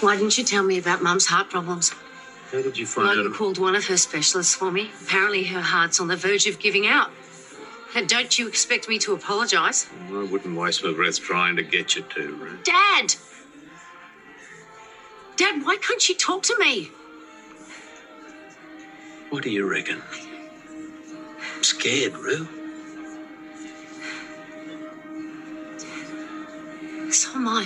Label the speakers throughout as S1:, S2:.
S1: Why didn't you tell me about Mum's heart problems?
S2: How did you find
S1: Well,
S2: out?
S1: you called one of her specialists for me. Apparently, her heart's on the verge of giving out. And don't you expect me to apologise?
S2: I wouldn't waste my breath trying to get you to, Ruth.
S1: Dad! Dad, why can't you talk to me?
S2: What do you reckon? I'm scared, Roo.
S1: So am I.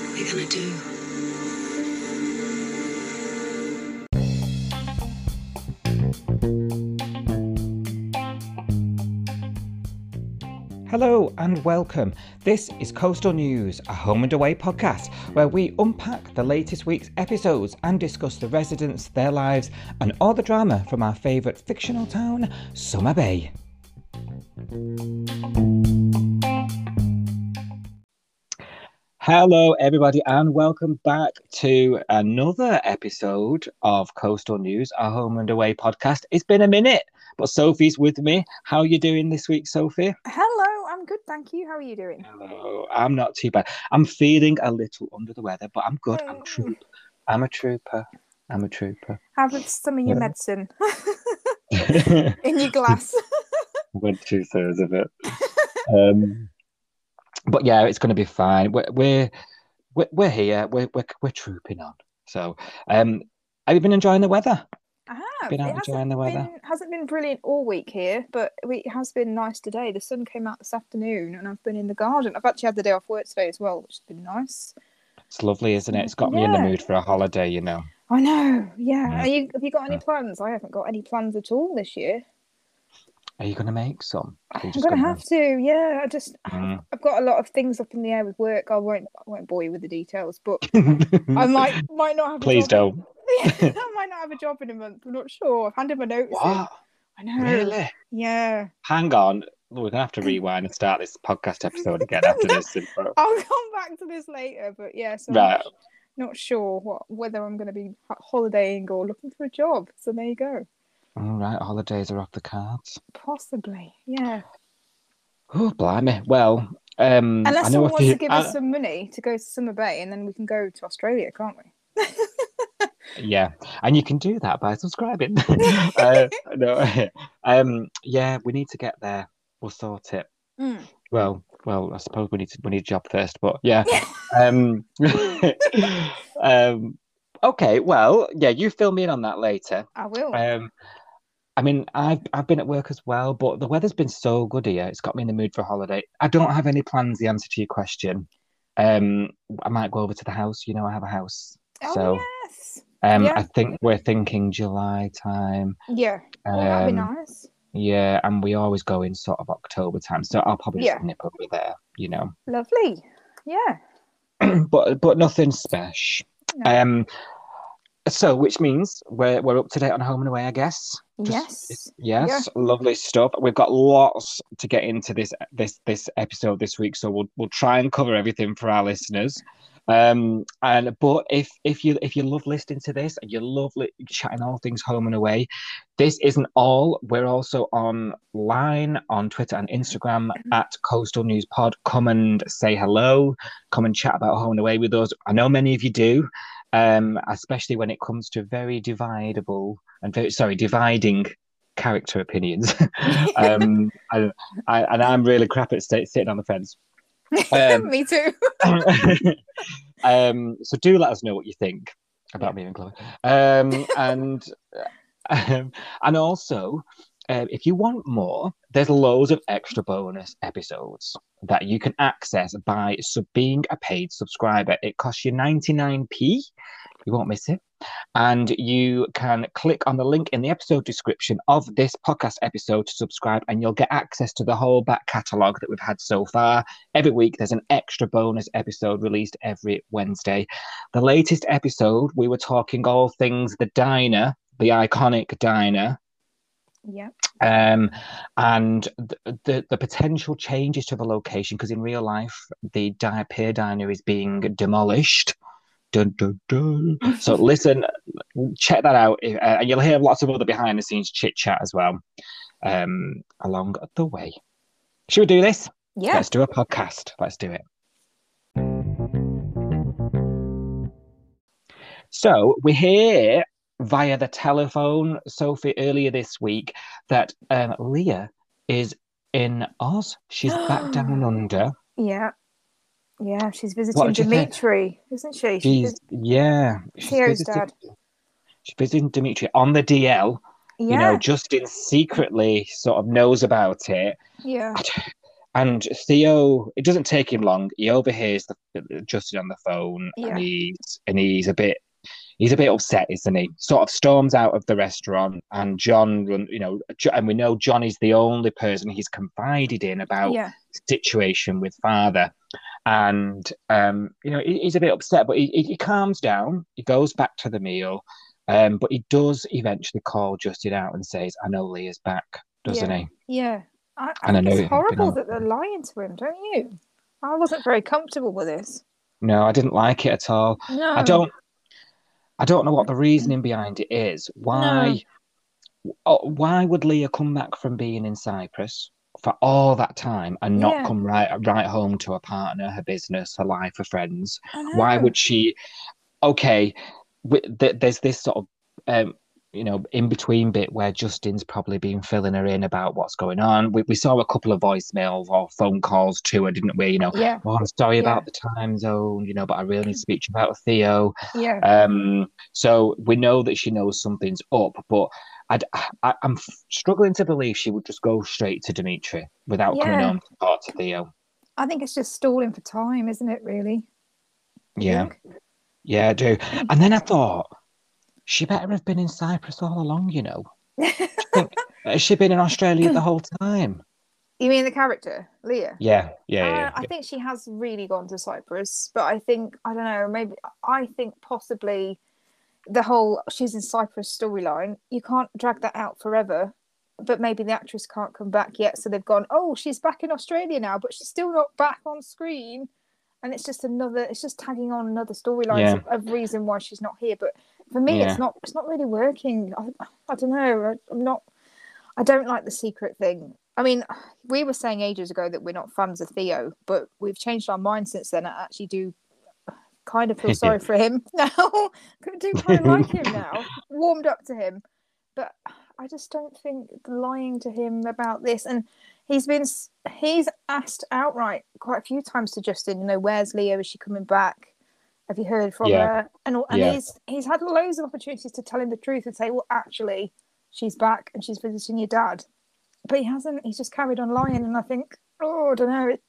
S1: What are we gonna do?
S3: Hello and welcome. This is Coastal News, a home and away podcast where we unpack the latest week's episodes and discuss the residents, their lives, and all the drama from our favourite fictional town, Summer Bay. Hello, everybody, and welcome back to another episode of Coastal News, a home and away podcast. It's been a minute, but Sophie's with me. How are you doing this week, Sophie?
S4: Hello, I'm good, thank you. How are you doing?
S3: Hello, I'm not too bad. I'm feeling a little under the weather, but I'm good. I'm
S4: Oh.
S3: troop. I'm a trooper. I'm a trooper.
S4: Have some of your
S3: Yeah.
S4: medicine in your glass.
S3: Went two thirds of it. Um, but yeah, it's going to be fine. We're we're we're, we're here. We're, we're we're trooping on. So, um, have you been enjoying the weather?
S4: I have.
S3: Been out
S4: it
S3: enjoying
S4: hasn't
S3: the weather?
S4: been, hasn't been brilliant all week here, but it has been nice today. The sun came out this afternoon, and I've been in the garden. I've actually had the day off work today as well, which has been nice.
S3: It's lovely, isn't it? It's got me in the mood for a holiday. You know.
S4: I know. Yeah.
S3: Yeah.
S4: Are you, have you got any plans? I haven't got any plans at all this year.
S3: Are you going to make some?
S4: I'm gonna
S3: gonna-
S4: have to. Yeah. I just.
S3: Mm.
S4: I've got a lot of things up in the air with work. I won't. I won't bore you with the details, but I might might not have.
S3: Please don't.
S4: in- I might not have a job in a month. I'm not sure. I've handed my notice in.
S3: What?
S4: I know.
S3: Really?
S4: Yeah.
S3: Hang on. We're gonna have to rewind and start this podcast episode again after this. info.
S4: I'll come back to this later, but yeah, so I'm not, not sure what whether I'm going to be holidaying or looking for a job. So there you go.
S3: All right, holidays are off the cards.
S4: Possibly, yeah.
S3: Oh, blimey. Well, um, I
S4: Unless
S3: know
S4: someone wants
S3: few.
S4: to give
S3: I-
S4: us some money to go to Summer Bay, and then we can go to Australia, can't we?
S3: Yeah, and you can do that by subscribing. uh, no, um, yeah, we need to get there. We'll sort it.
S4: Mm.
S3: Well, well, I suppose we need to we need a job first, but yeah. um, um, okay, well, yeah, you fill me in on that later.
S4: I will.
S3: Um, I mean, I've I've been at work as well, but the weather's been so good here. It's got me in the mood for a holiday. I don't have any plans. The answer to your question. Um, I might go over to the house. You know, I have a house,
S4: oh
S3: so
S4: yes.
S3: Um,
S4: yeah.
S3: I think we're thinking July time.
S4: Yeah. Oh, that'd be
S3: Um,
S4: nice.
S3: yeah, and we always go in sort of October time, so I'll probably
S4: Yeah.
S3: nip over there. You know,
S4: Lovely. Yeah.
S3: but but nothing special.
S4: No.
S3: Um, so which means we're we're up to date on home and away, I guess. Just-
S4: yes.
S3: Yes, lovely stuff. We've got lots to get into this this this episode this week, so we'll we'll try and cover everything for our listeners. Um, and but if if you if you love listening to this and you love li- chatting all things home and away, this isn't all. We're also online on Twitter and Instagram at Coastal News Pod. Come and say hello. Come and chat about home and away with us. I know many of you do, um, especially when it comes to very dividable and very sorry dividing character opinions. um, I, I, and I'm really crap at sta sitting on the fence. um,
S4: Me too.
S3: um, so do let us know what you think about me and Chloe. Um, and um, and also, um, if you want more, there's loads of extra bonus episodes that you can access by sub- being a paid subscriber. It costs you 99p. You won't miss it. And you can click on the link in the episode description of this podcast episode to subscribe, and you'll get access to the whole back catalogue that we've had so far. Every week, there's an extra bonus episode released every Wednesday. The latest episode, we were talking all things the diner, the iconic diner,
S4: Yeah.
S3: um, and the, the the potential changes to the location because in real life the di- pier diner is being demolished Dun, dun, dun. So listen, check that out, uh, and you'll hear lots of other behind the scenes chit chat as well um, along the way. Should we do this?
S4: Yeah.
S3: Let's do a podcast. Let's do it. So we hear via the telephone, Sophie, earlier this week that um, Leah is in Oz. She's back down under.
S4: Yeah. Yeah, she's visiting
S3: did you think?
S4: Dimitri, isn't she?
S3: She's yeah. She's
S4: Theo's
S3: visiting,
S4: dad.
S3: she's visiting Dimitri on the DL.
S4: yeah.
S3: You know, Justin secretly sort of knows about it.
S4: yeah.
S3: And Theo, it doesn't take him long. He overhears the, Justin on the phone,
S4: Yeah.
S3: and he's and he's a bit he's a bit upset, isn't he? Sort of storms out of the restaurant, and John, run, you know, and we know John is the only person he's confided in about
S4: Yeah.
S3: situation with father, and um, you know, he, he's a bit upset, but he, he, he calms down. He goes back to the meal, um, but he does eventually call Justin out and says, "I know Leah's back," doesn't
S4: Yeah.
S3: he?
S4: Yeah. I, I
S3: And I know
S4: it's horrible that they're lying to him, don't you? I wasn't very comfortable with this.
S3: No, I didn't like it at all.
S4: No.
S3: I don't. I don't know what the reasoning behind it is. Why? oh, Why would Leah come back from being in Cyprus for all that time and not
S4: Yeah.
S3: come right right home to her partner, her business, her life, her friends? Why would she? Okay, there's this sort of um, you know in between bit where Justin's probably been filling her in about what's going on. We we saw a couple of voicemails or phone calls to her, didn't we? You know,
S4: Yeah.
S3: oh, I'm sorry
S4: Yeah.
S3: about the time zone, you know, but I really need to speak to you about Theo.
S4: Yeah.
S3: Um, so we know that she knows something's up, but I'd, I, I'm struggling to believe she would just go straight to Dimitri without coming on to talk to Theo.
S4: I think it's just stalling for time, isn't it, really?
S3: Yeah, yeah, I do. And then I thought she better have been in Cyprus all along, you know. Has she been in Australia the whole time?
S4: you mean the character, Leah?
S3: Yeah, yeah,
S4: Uh,
S3: yeah.
S4: I think she has really gone to Cyprus, but I think I don't know. Maybe I think possibly the whole she's in Cyprus storyline. You can't drag that out forever. But maybe the actress can't come back yet, so they've gone. Oh, she's back in Australia now, but she's still not back on screen, and it's just another. It's just tagging on another storyline
S3: Yeah.
S4: of, of reason why she's not here. But for me,
S3: Yeah.
S4: it's not. It's not really working. I, I don't know. I, I'm not. I don't like the secret thing. I mean, we were saying ages ago that we're not fans of Theo, but we've changed our mind since then. I actually do kind of feel sorry for him now. I do kind of like him now. Warmed up to him, but I just don't think lying to him about this. And he's been he's asked outright quite a few times to Justin. You know, where's Leah? Is she coming back? Have you heard from
S3: Yeah.
S4: her? And and
S3: Yeah.
S4: he's he's had loads of opportunities to tell him the truth and say, well, actually, she's back and she's visiting your dad. But he hasn't. He's just carried on lying, and I think, oh, I don't know. It,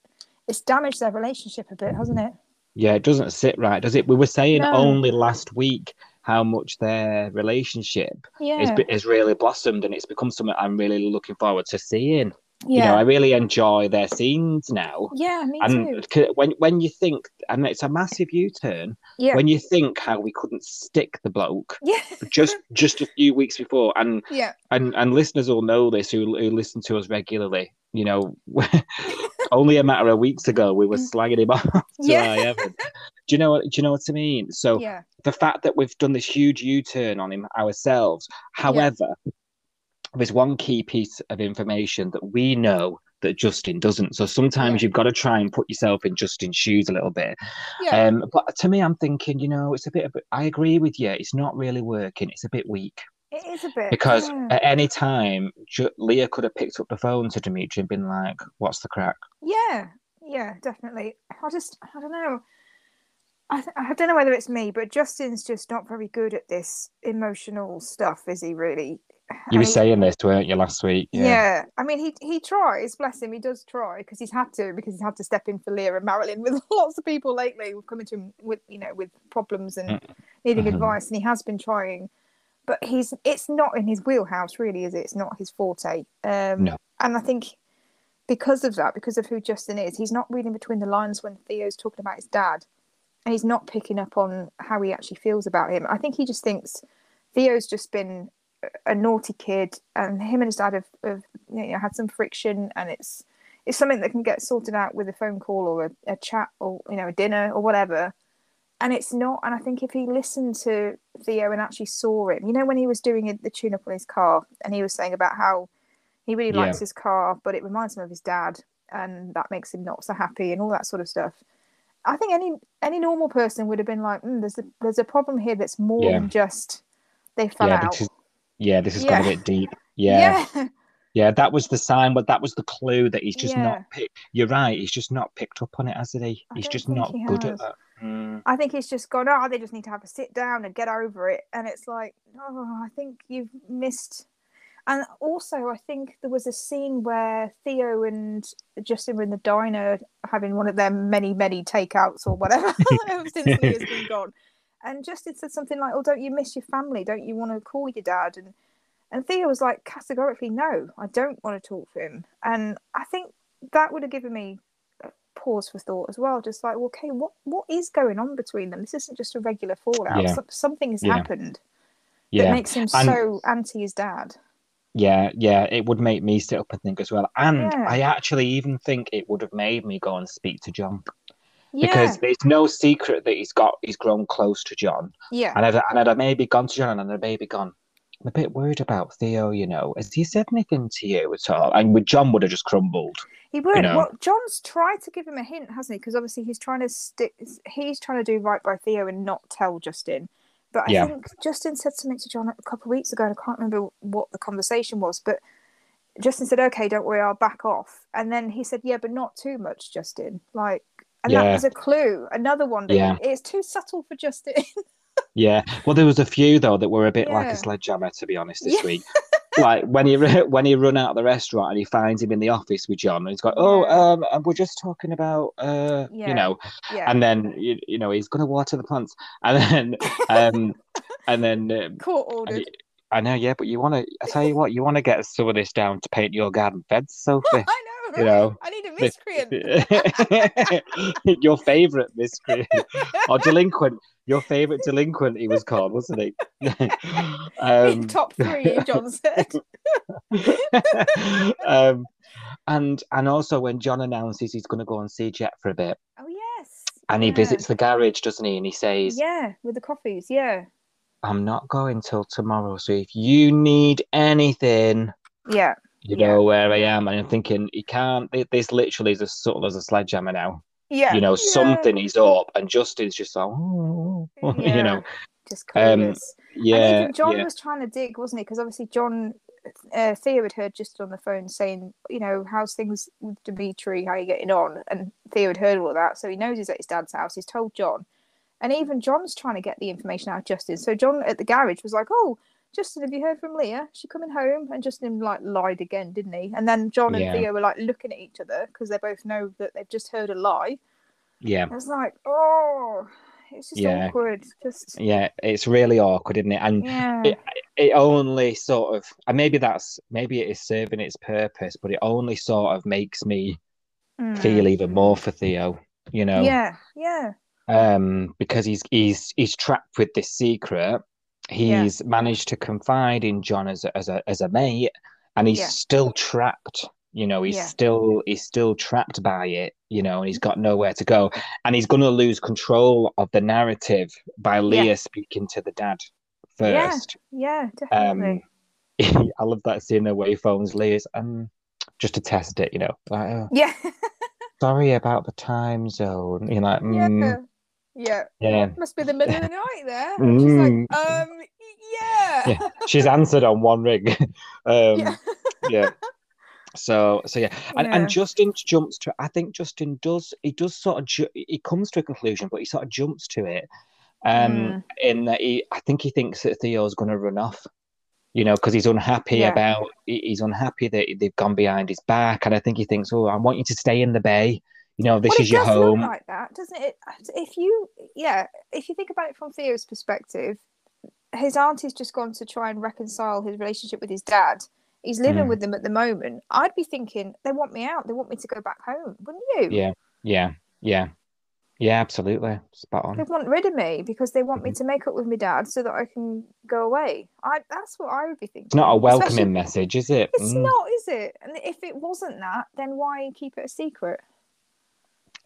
S4: it's damaged their relationship a bit, hasn't it?
S3: Yeah, it doesn't sit right, does it? We were saying
S4: No.
S3: only last week how much their relationship
S4: Yeah.
S3: is, is really blossomed and it's become something I'm really looking forward to seeing.
S4: Yeah.
S3: You know, I really enjoy their scenes now.
S4: yeah, me too.
S3: And c- when when you think, and it's a massive U-turn,
S4: Yeah.
S3: when you think how we couldn't stick the bloke
S4: yeah.
S3: just just a few weeks before, and
S4: yeah.
S3: and and listeners will know this who who listen to us regularly. You know, only a matter of weeks ago we were mm. slagging him off to
S4: Yeah.
S3: Do you know what? Do you know what I mean? So
S4: yeah.
S3: the fact that we've done this huge U-turn on him ourselves. However, there's one key piece of information that we know that Justin doesn't. So sometimes
S4: Yeah.
S3: you've got to try and put yourself in Justin's shoes a little bit.
S4: Yeah.
S3: Um, but to me, I'm thinking, you know, it's a bit of. I agree with you. It's not really working. It's a bit weak
S4: it is a bit.
S3: because
S4: yeah.
S3: at any time, Ju- Leah could have picked up the phone to Dimitri and been like, "What's the crack?"
S4: Yeah, yeah, definitely. I just, I don't know. I, th- I don't know whether it's me, but Justin's just not very good at this emotional stuff, is he really?
S3: You were saying this, weren't you, last week?
S4: Yeah. I mean, he he tries, bless him, he does try because he's had to, because he's had to step in for Leah and Marilyn with lots of people lately who've come into him with, you know, with problems and needing
S3: Mhm.
S4: advice, and he has been trying. But he's it's not in his wheelhouse, really, is it? It's not his forte. Um,
S3: No.
S4: And I think because of that, because of who Justin is, he's not reading between the lines when Theo's talking about his dad, and he's not picking up on how he actually feels about him. I think he just thinks Theo's just been a- naughty kid, and him and his dad have, have you know, had some friction, and it's it's something that can get sorted out with a phone call or a, a chat or you know a dinner or whatever. and it's not. And I think if he listened to Theo and actually saw him, you know, when he was doing the tune up on his car, and he was saying about how he really
S3: Yeah.
S4: likes his car, but it reminds him of his dad, and that makes him not so happy, and all that sort of stuff. I think any any normal person would have been like, mm, "There's a there's a problem here that's more
S3: Yeah.
S4: than just they fell
S3: yeah,
S4: out."
S3: is, yeah, this has gone a
S4: Yeah.
S3: bit deep. Yeah,
S4: yeah,
S3: yeah, that was the sign, but that was the clue that he's just
S4: Yeah.
S3: not. Pick, you're right. He's just not picked up on it, has he?
S4: I
S3: He's just not
S4: he
S3: good
S4: has.
S3: at that. Mm,
S4: I think he's just gone, oh, they just need to have a sit down and get over it. And it's like, oh, I think you've missed. And also, I think there was a scene where Theo and Justin were in the diner having one of their many, many takeouts or whatever since Leah's been gone. And Justin said something like, oh, don't you miss your family? Don't you want to call your dad? And and Theo was like, categorically, no, I don't want to talk to him. And I think that would have given me a pause for thought as well. Just like, well, okay, what what is going on between them? This isn't just a regular fallout.
S3: Yeah.
S4: Some, something has
S3: Yeah.
S4: happened
S3: yeah,
S4: that makes him
S3: And-
S4: so anti his dad.
S3: yeah, yeah. It would make me sit up and think as well. And
S4: Yeah.
S3: I actually even think it would have made me go and speak to John
S4: Yeah,
S3: because there's no secret that he's got. He's grown close to John,
S4: yeah,
S3: and I'd, and I'd have maybe gone to John and I'd maybe gone. I'm a bit worried about Theo. You know, has he said anything to you at all? And with John would have just crumbled.
S4: he would.
S3: know.
S4: Well, John's tried to give him a hint, hasn't he? Because obviously he's trying to stick. He's trying to do right by Theo and not tell Justin. But I
S3: Yeah.
S4: think Justin said something to John a couple of weeks ago, and I can't remember what the conversation was. But Justin said, "Okay, don't worry, I'll back off." And then he said, "Yeah, but not too much, Justin." Like, and that
S3: Yeah.
S4: was a clue, another one. That
S3: Yeah.
S4: it's too subtle for Justin.
S3: Yeah. Well, there was a few though that were a bit like a sledgehammer, to be honest, this
S4: Yeah.
S3: week. like when he when he run out of the restaurant and he finds him in the office with John, and he's "Oh,
S4: Yeah.
S3: um, we're just talking about, uh,
S4: Yeah.
S3: you know,"
S4: yeah,
S3: and then you, you know he's gonna water the plants, and then, um, and then. Um,
S4: court ordered.
S3: he- I know, yeah, but you want to. I tell you what, you want to get some of this down to paint your garden beds, Sophie.
S4: I know?
S3: You know,
S4: I need a miscreant.
S3: your favourite miscreant or delinquent. Your favourite delinquent, he was called, wasn't he? um,
S4: Top three, John said.
S3: um, and and also when John announces he's going to go and see Jet for a bit,
S4: Oh yes.
S3: and he
S4: yeah.
S3: visits the garage, doesn't he? And he says,
S4: Yeah, with the coffees. Yeah,
S3: "I'm not going till tomorrow, so if you need anything."
S4: yeah,
S3: You
S4: Yeah.
S3: know where I am, and I'm thinking he can't. This literally is as subtle as a sledgehammer now.
S4: yeah.
S3: You know,
S4: yeah.
S3: something is up, and Justin's just like, oh,
S4: Yeah.
S3: you know,
S4: just
S3: um, yeah,
S4: and even John was trying to dig, wasn't he? Because obviously John, uh, Theo had heard just on the phone saying, you know, how's things with Dimitri? How are you getting on? And Theo had heard all that, so he knows he's at his dad's house. He's told John, and even John's trying to get the information out of Justin. So John at the garage was like, "Oh, Justin, have you heard from Leah? She coming home?" And Justin like lied again, didn't he? And then John and
S3: Yeah.
S4: Theo were like looking at each other because they both know that they've just heard a lie.
S3: yeah,
S4: It's like, oh, it's just
S3: Yeah.
S4: awkward. Just
S3: yeah. It's really awkward, isn't it? And
S4: yeah,
S3: it, it only sort of, and maybe that's maybe it is serving its purpose, but it only sort of makes me
S4: Mm.
S3: feel even more for Theo. You know,
S4: Yeah, yeah,
S3: um, because he's he's he's trapped with this secret. He's managed to confide in John as a, as a as a mate, and he's
S4: Yeah.
S3: still trapped. You know, he's
S4: Yeah.
S3: still he's still trapped by it. You know, and he's got nowhere to go, and he's going to lose control of the narrative by Leah speaking to the dad first.
S4: yeah,
S3: Um,
S4: definitely.
S3: I love that scene away phones Leah's um just to test it. You know, like, oh,
S4: yeah,
S3: sorry about the time zone. You know, like, mm,
S4: yeah, yeah. Must be the middle of the night there. And She's like,
S3: Mm.
S4: um, yeah,
S3: yeah, she's answered on one ring. um,
S4: Yeah.
S3: yeah. So, so yeah, and
S4: Yeah.
S3: and Justin jumps to. I think Justin does. He does sort of. Ju- he comes to a conclusion, but he sort of jumps to it. Um,
S4: Mm.
S3: in that he, I think he thinks that Theo's going to run off. You know, because he's unhappy
S4: Yeah.
S3: about. He's unhappy that they've gone behind his back, and I think he thinks, "Oh, I want you to stay in the bay. You know, this
S4: well,
S3: is
S4: it
S3: your home."
S4: like that, doesn't it? If you, yeah, if you think about it from Theo's perspective, his auntie's just gone to try and reconcile his relationship with his dad. He's living
S3: Mm.
S4: with them at the moment. I'd be thinking they want me out. They want me to go back home, wouldn't you?
S3: Yeah, yeah, yeah, yeah. Absolutely, spot on.
S4: They want rid of me because they want me
S3: Mm-hmm.
S4: to make up with my dad so that I can go away. I that's what I would be thinking.
S3: It's not a welcoming
S4: Especially-
S3: message, is it?
S4: It's
S3: Mm.
S4: not, is it? And if it wasn't that, then why keep it a secret?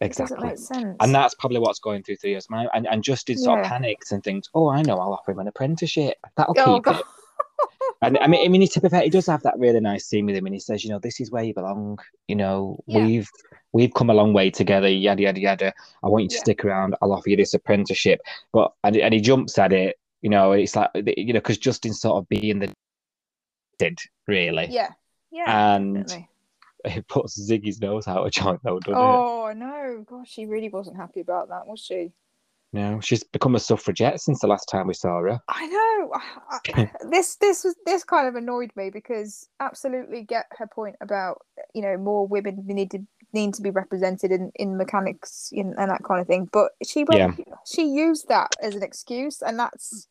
S3: Exactly.
S4: It doesn't make sense.
S3: And that's probably what's going through Theo's mind. And, and Justin sort of panics and thinks, oh, I know, I'll offer him an apprenticeship. That'll
S4: oh
S3: keep
S4: god.
S3: it. And I mean, I mean, to be fair, he does have that really nice scene with him, and he says, you know, this is where you belong. You know,
S4: Yeah.
S3: we've we've come a long way together. Yada yada yada. I want you to
S4: Yeah.
S3: stick around. I'll offer you this apprenticeship. But and, and he jumps at it. You know, it's like you know, because Justin's sort of being the did really,
S4: Yeah. Yeah.
S3: and
S4: definitely.
S3: it puts Ziggy's nose out of joint though, doesn't it?
S4: Oh, I know. Gosh, she really wasn't happy about that, was she?
S3: No, she's become a suffragette since the last time we saw her.
S4: I know. I- I- this this was this kind of annoyed me because absolutely get her point about you know more women need to need to be represented in in mechanics in, and that kind of thing. But she went, she used that as an excuse, and that's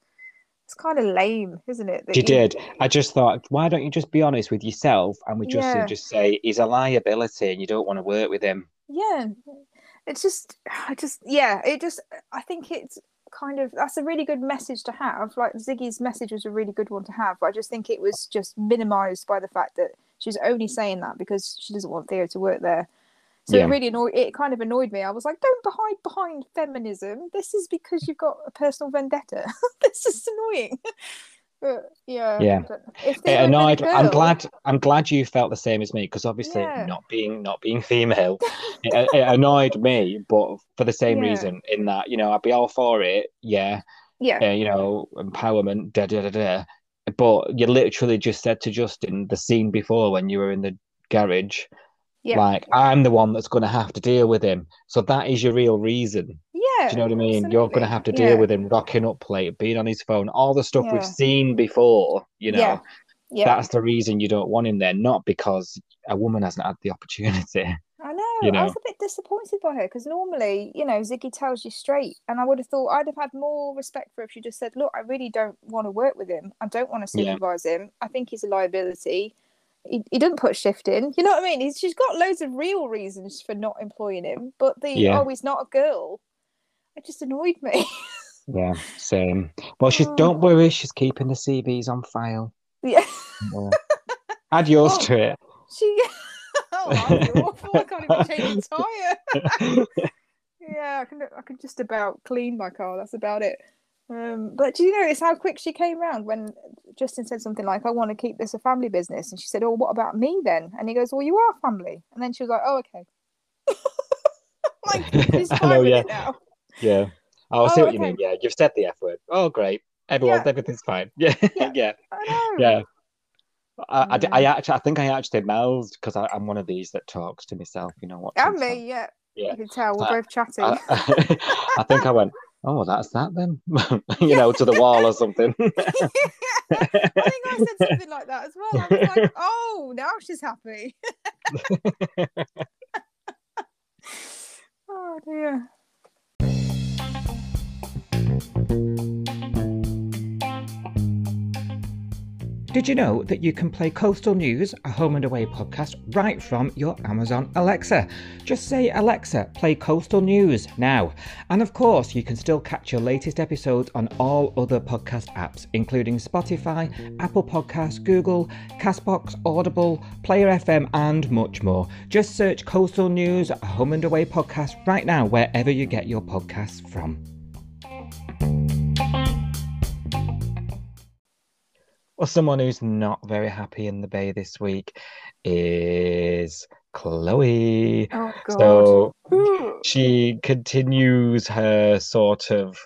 S4: it's kind of lame, isn't it? that
S3: She
S4: you-
S3: did. I just thought, why don't you just be honest with yourself and with Justin?
S4: Yeah.
S3: Just say he's a liability and you don't want to work with him.
S4: Yeah, it's just I just yeah, it just I think it's kind of that's a really good message to have. Like Ziggy's message was a really good one to have, but I just think it was just minimized by the fact that she's only saying that because she doesn't want Theo to work there. So
S3: Yeah.
S4: it really annoyed. It kind of annoyed me. I was like, "Don't hide behind feminism. This is because you've got a personal vendetta. this is annoying." But yeah,
S3: Yeah.
S4: if
S3: It annoyed. I'm glad. I'm glad you felt the same as me because obviously
S4: Yeah.
S3: not being not being female, it, it annoyed me. But for the same
S4: Yeah.
S3: reason, in that you know I'd be all for it. Yeah,
S4: Yeah,
S3: uh, you know empowerment. Da da da da. But you literally just said to Justin the scene before when you were in the garage,
S4: Yeah.
S3: like I'm the one that's going to have to deal with him. So that is your real reason.
S4: yeah.
S3: Do you know what I mean? You're going to have to deal
S4: Yeah.
S3: with him rocking up late, being on his phone, all the stuff
S4: Yeah.
S3: we've seen before. You know,
S4: Yeah. Yeah,
S3: that's the reason you don't want him there, not because a woman hasn't had the opportunity.
S4: I know.
S3: you
S4: I was a bit disappointed by her because normally, you know, Ziggy tells you straight, and I would have thought I'd have had more respect for her if she just said, "Look, I really don't want to work with him. I don't want to
S3: Yeah.
S4: supervise him. I think he's a liability. He, he doesn't put shift in. You know what I mean? He's, she's got loads of real reasons for not employing him, but the
S3: Yeah.
S4: oh, he's not a girl. It just annoyed me.
S3: Yeah, same. Well, she's
S4: Oh.
S3: don't worry, she's keeping the CVs on file.
S4: yeah,
S3: Yeah. Add yours
S4: Oh.
S3: to it.
S4: she. oh, awful. I can't even change a tire. yeah, I can I can just about clean my car. That's about it. Um, but do you notice how quick she came round when Justin said something like, "I want to keep this a family business," and she said, "Oh, what about me then?" And he goes, "Well, you are family." And then she was like, "Oh, okay." like she's fine
S3: know,
S4: with
S3: yeah.
S4: it now.
S3: Yeah. Oh, I see
S4: Oh,
S3: what you mean. Yeah, you've said the F word. Oh, great. Everyone,
S4: Yeah.
S3: everything's fine. Yeah,
S4: Yeah.
S3: yeah,
S4: I know.
S3: yeah. I, I. I actually, I think I actually mouthed because I'm one of these that talks to myself. You know what?
S4: And me, yeah.
S3: Yeah.
S4: You can tell we're
S3: Uh,
S4: both chatting.
S3: I, I think I went, oh, that's that then, you know, to the wall or something.
S4: I think I said something like that as well. I was like, oh, now she's happy. oh dear.
S5: Did you know that you can play Coastal News, a home and away podcast, right from your Amazon Alexa? Just say, Alexa, play Coastal News now. And of course, you can still catch your latest episodes on all other podcast apps, including Spotify, Apple Podcasts, Google, Castbox, Audible, Player FM, and much more. Just search Coastal News, a home and away podcast right now, wherever you get your podcasts from.
S3: Well, someone who's not very happy in the bay this week is Chloe.
S4: Oh god.
S3: So
S4: Ooh.
S3: she continues her sort of.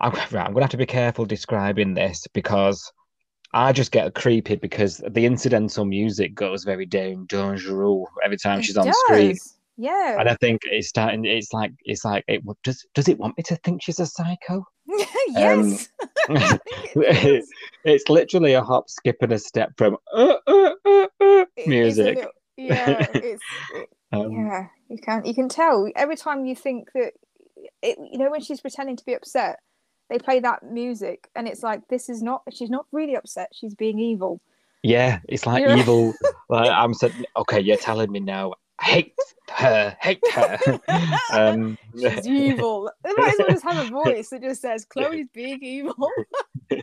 S3: I'm, right, I'm going to have to be careful describing this because I just get creepy because the incidental music goes very down dangerous every time
S4: It
S3: she's on screen.
S4: Yeah.
S3: And I think it's starting. It's like it's like it does. Does it want me to think she's a psycho?
S4: yes. I think it
S3: it's literally a hop, skip, and a step from uh, uh, uh, uh,
S4: It
S3: music.
S4: little- yeah, it's it,
S3: Um,
S4: yeah. You can you can tell every time you think that it. You know when she's pretending to be upset, they play that music, and it's like this is not. She's not really upset. She's being evil.
S3: yeah, it's like evil. Like I'm saying, okay, you're telling me now. Hate her, hate her. um,
S4: She's evil. They might as well just have a voice that just says Chloe's being evil.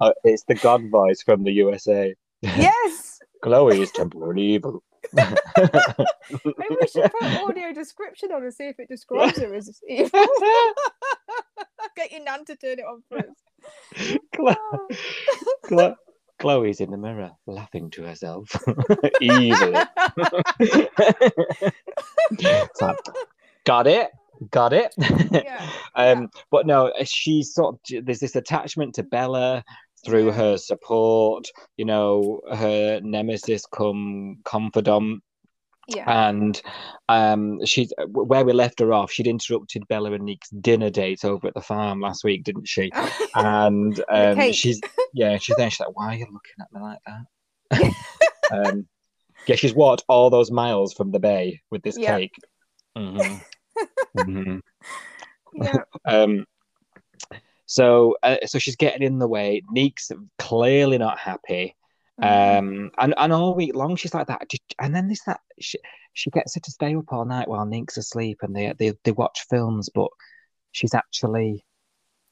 S3: Uh, it's the God voice from the USA.
S4: yes.
S3: Chloe is temporarily evil.
S4: Maybe we should put audio description on and see if it describes her as evil. Get your nan to turn it on first.
S3: Chlo-
S4: Oh.
S3: Chlo- Chloe's in the mirror, laughing to herself easily. Like, got it, got it.
S4: yeah.
S3: um, but no, she's sort of there's this attachment to Bella through her support. You know, her nemesis come confidant.
S4: Yeah.
S3: and um she's where we left her off she'd interrupted bella and nick's dinner date over at the farm last week didn't she and um she's yeah she's there. she's like why are you looking at me like that um yeah she's walked all those miles from the bay with this
S4: Yeah.
S3: cake Mhm. Mhm.
S4: yeah.
S3: um so uh, so she's getting in the way nick's clearly not happy. Um, and, and all week long she's like that. And then this that she, she gets her to stay up all night while Nink's asleep, and they they they watch films. But she's actually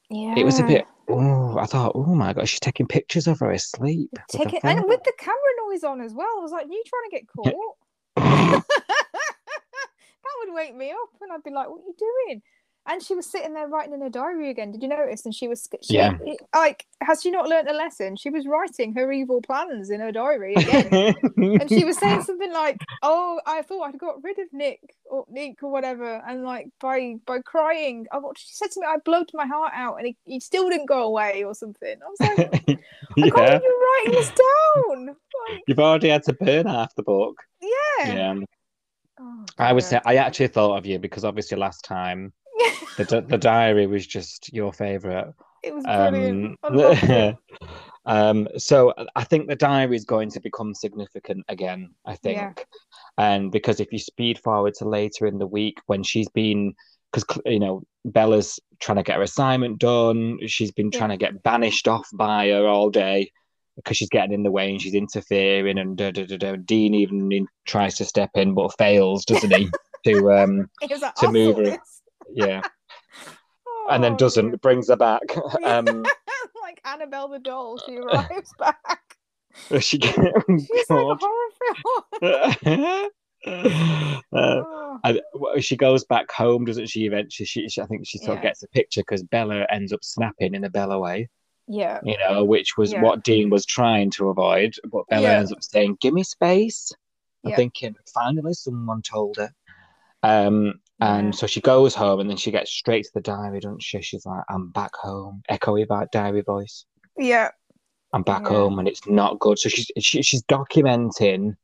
S4: yeah.
S3: it was a bit. Oh, I thought, oh my god, she's taking pictures of her asleep. with
S4: and with the camera noise on as well. I was like, "You trying to get caught?" that would wake me up, and I'd be like, "What are you doing?" And she was sitting there writing in her diary again. Did you notice? And she was, she,
S3: Yeah.
S4: like, has she not learned a lesson? She was writing her evil plans in her diary again. and she was saying something like, "Oh, I thought I'd got rid of Nick or Nick or whatever," and like by by crying, I what she said to me, "I blowed my heart out," and he, he still didn't go away or something. I was like, "I
S3: yeah,
S4: can't believe you're writing this down." Like,
S3: you've already had to burn half the book.
S4: yeah.
S3: Yeah,
S4: Oh,
S3: I say I actually thought of you because obviously last time the the diary was just your favorite.
S4: it was brilliant.
S3: Um, um, so I think the diary is going to become significant again. I think,
S4: Yeah.
S3: and because if you speed forward to later in the week when she's been, because you know Bella's trying to get her assignment done, she's been trying to get banished off by her all day because she's getting in the way and she's interfering, and da, da, da, da. Dean even in, tries to step in but fails, doesn't he? to um,
S4: It was like,
S3: to
S4: "I'll
S3: move her.
S4: this."
S3: Yeah, and then
S4: Oh,
S3: doesn't brings her back.
S4: Yeah.
S3: Um,
S4: like Annabelle the doll, she arrives back.
S3: she
S4: She's like a
S3: God.
S4: horror film.
S3: uh,
S4: Oh,
S3: and well, she goes back home, doesn't she? Eventually, she, she I think she sort of gets a picture because Bella ends up snapping in a Bella way,
S4: yeah.
S3: you know, which was
S4: Yeah.
S3: what Dean was trying to avoid. But Bella
S4: Yeah.
S3: ends up saying, "Give me space." I'm
S4: Yeah.
S3: thinking, finally, someone told her. Um, and so she goes home, and then she gets straight to the diary, doesn't she? She's like, "I'm back home," echoey about diary voice.
S4: Yeah.
S3: I'm back
S4: Yeah.
S3: home, and it's not good. So she's she, she's documenting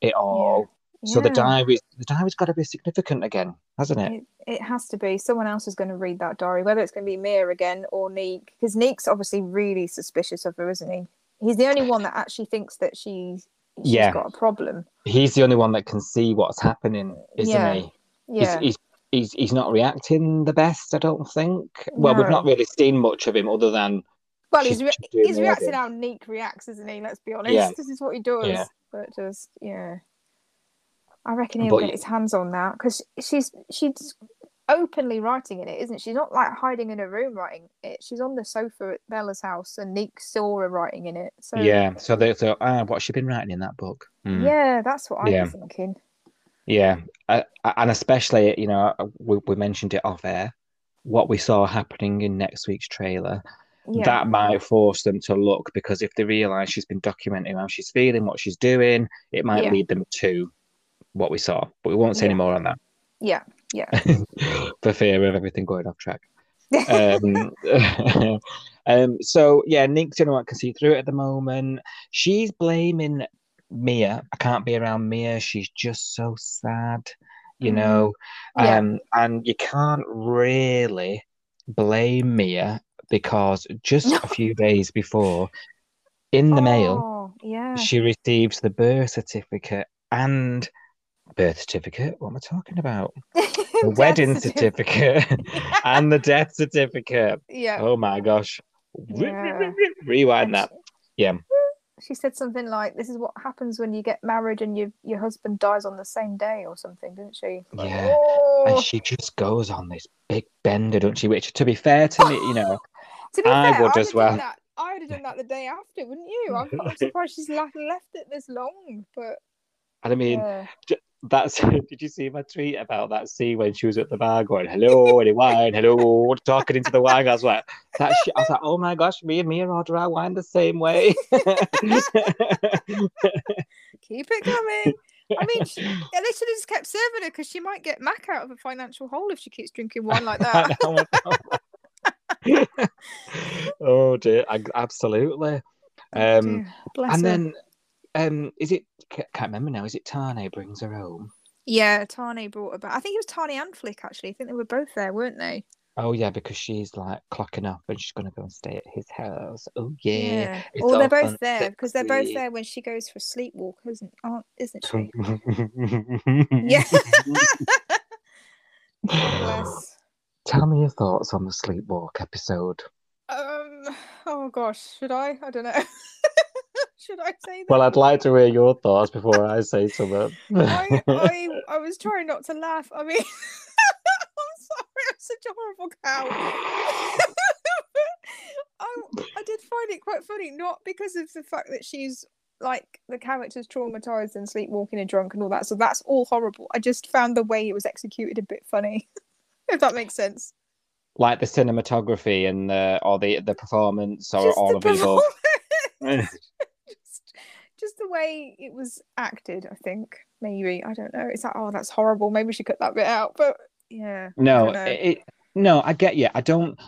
S3: it all. So the diary, the diary's got to be significant again, hasn't it?
S4: It, it has to be. Someone else is going to read that diary, whether it's going to be Mia again or Neek, because Neek's obviously really suspicious of her, isn't he? He's the only one that actually thinks that she's she's
S3: Yeah.
S4: got a problem.
S3: He's the only one that can see what's happening, isn't
S4: Yeah.
S3: he?
S4: Yeah.
S3: He's, he's he's he's not reacting the best, I don't think. Well, we've not really seen much of him other than
S4: well, he's re- he's reacting how Neek reacts, isn't he? Let's be honest.
S3: Yeah.
S4: This is what he does.
S3: Yeah.
S4: But just yeah, I reckon he'll
S3: But
S4: get his hands on that because she's she's openly writing in it, isn't she? She's not like hiding in a room writing it. She's on the sofa at Bella's house, and Neek saw her writing in it. So
S3: yeah. So they thought, ah, what's she been writing in that book? Hmm.
S4: yeah, that's what I
S3: Yeah.
S4: was thinking.
S3: Yeah, uh, and especially you know we, we mentioned it off air. What we saw happening in next week's trailer,
S4: Yeah,
S3: that might force them to look because if they realise she's been documenting how she's feeling, what she's doing, it might
S4: Yeah.
S3: lead them to what we saw. But we won't say any more on that
S4: yeah, yeah.
S3: for fear of everything going off track. um, um, so yeah, Nick's the only one can see through it at the moment. She's blaming Mia. I can't be around Mia. She's just so sad, you
S4: Mhm.
S3: know.
S4: Yeah.
S3: Um, and you can't really blame Mia because just a few days before, in the mail,
S4: Oh, yeah.
S3: she receives the birth certificate and birth certificate. What am I talking about? The wedding
S4: certificate.
S3: certificate and the death certificate.
S4: yeah.
S3: Oh my gosh.
S4: Yeah.
S3: Rewind that. Yeah.
S4: She said something like, "This is what happens when you get married and your your husband dies on the same day, or something," didn't she?
S3: Yeah.
S4: "Oh."
S3: And she just goes on this big bender, don't she? Which, to be fair to me, you know,
S4: To be
S3: I
S4: fair,
S3: would
S4: I'd
S3: as
S4: have
S3: well.
S4: Done that. I would have done that the day after, wouldn't you? I'm, I'm surprised she's left, left it this long, but
S3: And I mean,
S4: Yeah.
S3: That's did you see my tweet about that scene when she was at the bar going, Hello, any wine? Hello, talking into the wine glass. Like, that shit, I was like, Oh my gosh, me and Mia order our wine the same way.
S4: Keep it coming. I mean, she, should have just kept serving her because she might get Mac out of a financial hole if she keeps drinking wine like that.
S3: oh dear, I- absolutely. Um,
S4: Dear, bless
S3: and
S4: her.
S3: then, um, is it? Can't remember now. Is it Tane brings her home?
S4: yeah, Tane brought her back. I think it was Tane and Flick actually. I think they were both there, weren't they?
S3: Oh yeah, because she's like clocking up and she's gonna go and stay at his house. Oh yeah. it's
S4: Or they're both there because they're both there when she goes for a sleepwalk, isn't? Aren't, isn't she? yeah. Bless.
S3: Tell me your thoughts on the sleepwalk episode.
S4: Um. Oh gosh, should I? I don't know. should I say that?
S3: Well, I'd like to hear your thoughts before I say something.
S4: I, I I was trying not to laugh. I mean, I'm sorry, I'm such a horrible cow. I um, I did find it quite funny, not because of the fact that she's like the character's traumatized and sleepwalking and drunk and all that. So that's all horrible. I just found the way it was executed a bit funny, if that makes sense.
S3: like the cinematography and the or the the performance or
S4: Just
S3: all
S4: the
S3: of it
S4: performance. Just, the way it was acted, I think. Maybe I don't know. It's like, oh, that's horrible. Maybe we should cut that bit out. But yeah,
S3: No, it, no, I get you. I don't.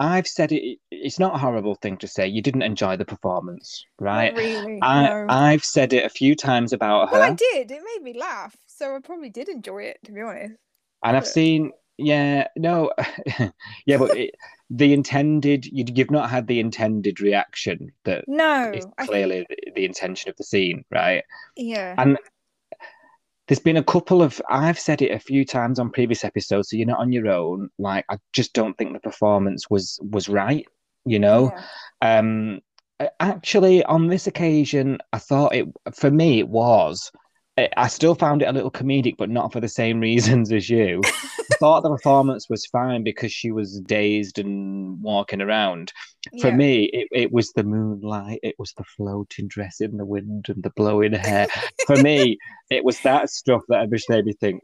S3: I've said it. It's not a horrible thing to say. You didn't enjoy the performance, right?
S4: Not really.
S3: I
S4: no.
S3: I've said it a few times about her
S4: well, I did. It made me laugh, so I probably did enjoy it. To be honest.
S3: and I've seen. Yeah, no, yeah, but it, the intended. You, you've not had the intended reaction that
S4: No,
S3: is
S4: think,
S3: clearly the, the intention of the scene, right?
S4: yeah,
S3: And there's been a couple of I've said it a few times on previous episodes, so you're not on your own. Like I just don't think the performance was was right, you know.
S4: yeah.
S3: Um actually on this occasion I thought it for me it was I- I still found it a little comedic, but not for the same reasons as you. I thought the performance was fine because she was dazed and walking around. For
S4: yeah.
S3: me, it, it was the moonlight, it was the floating dress in the wind and the blowing hair. For me, it was that stuff that just made me think,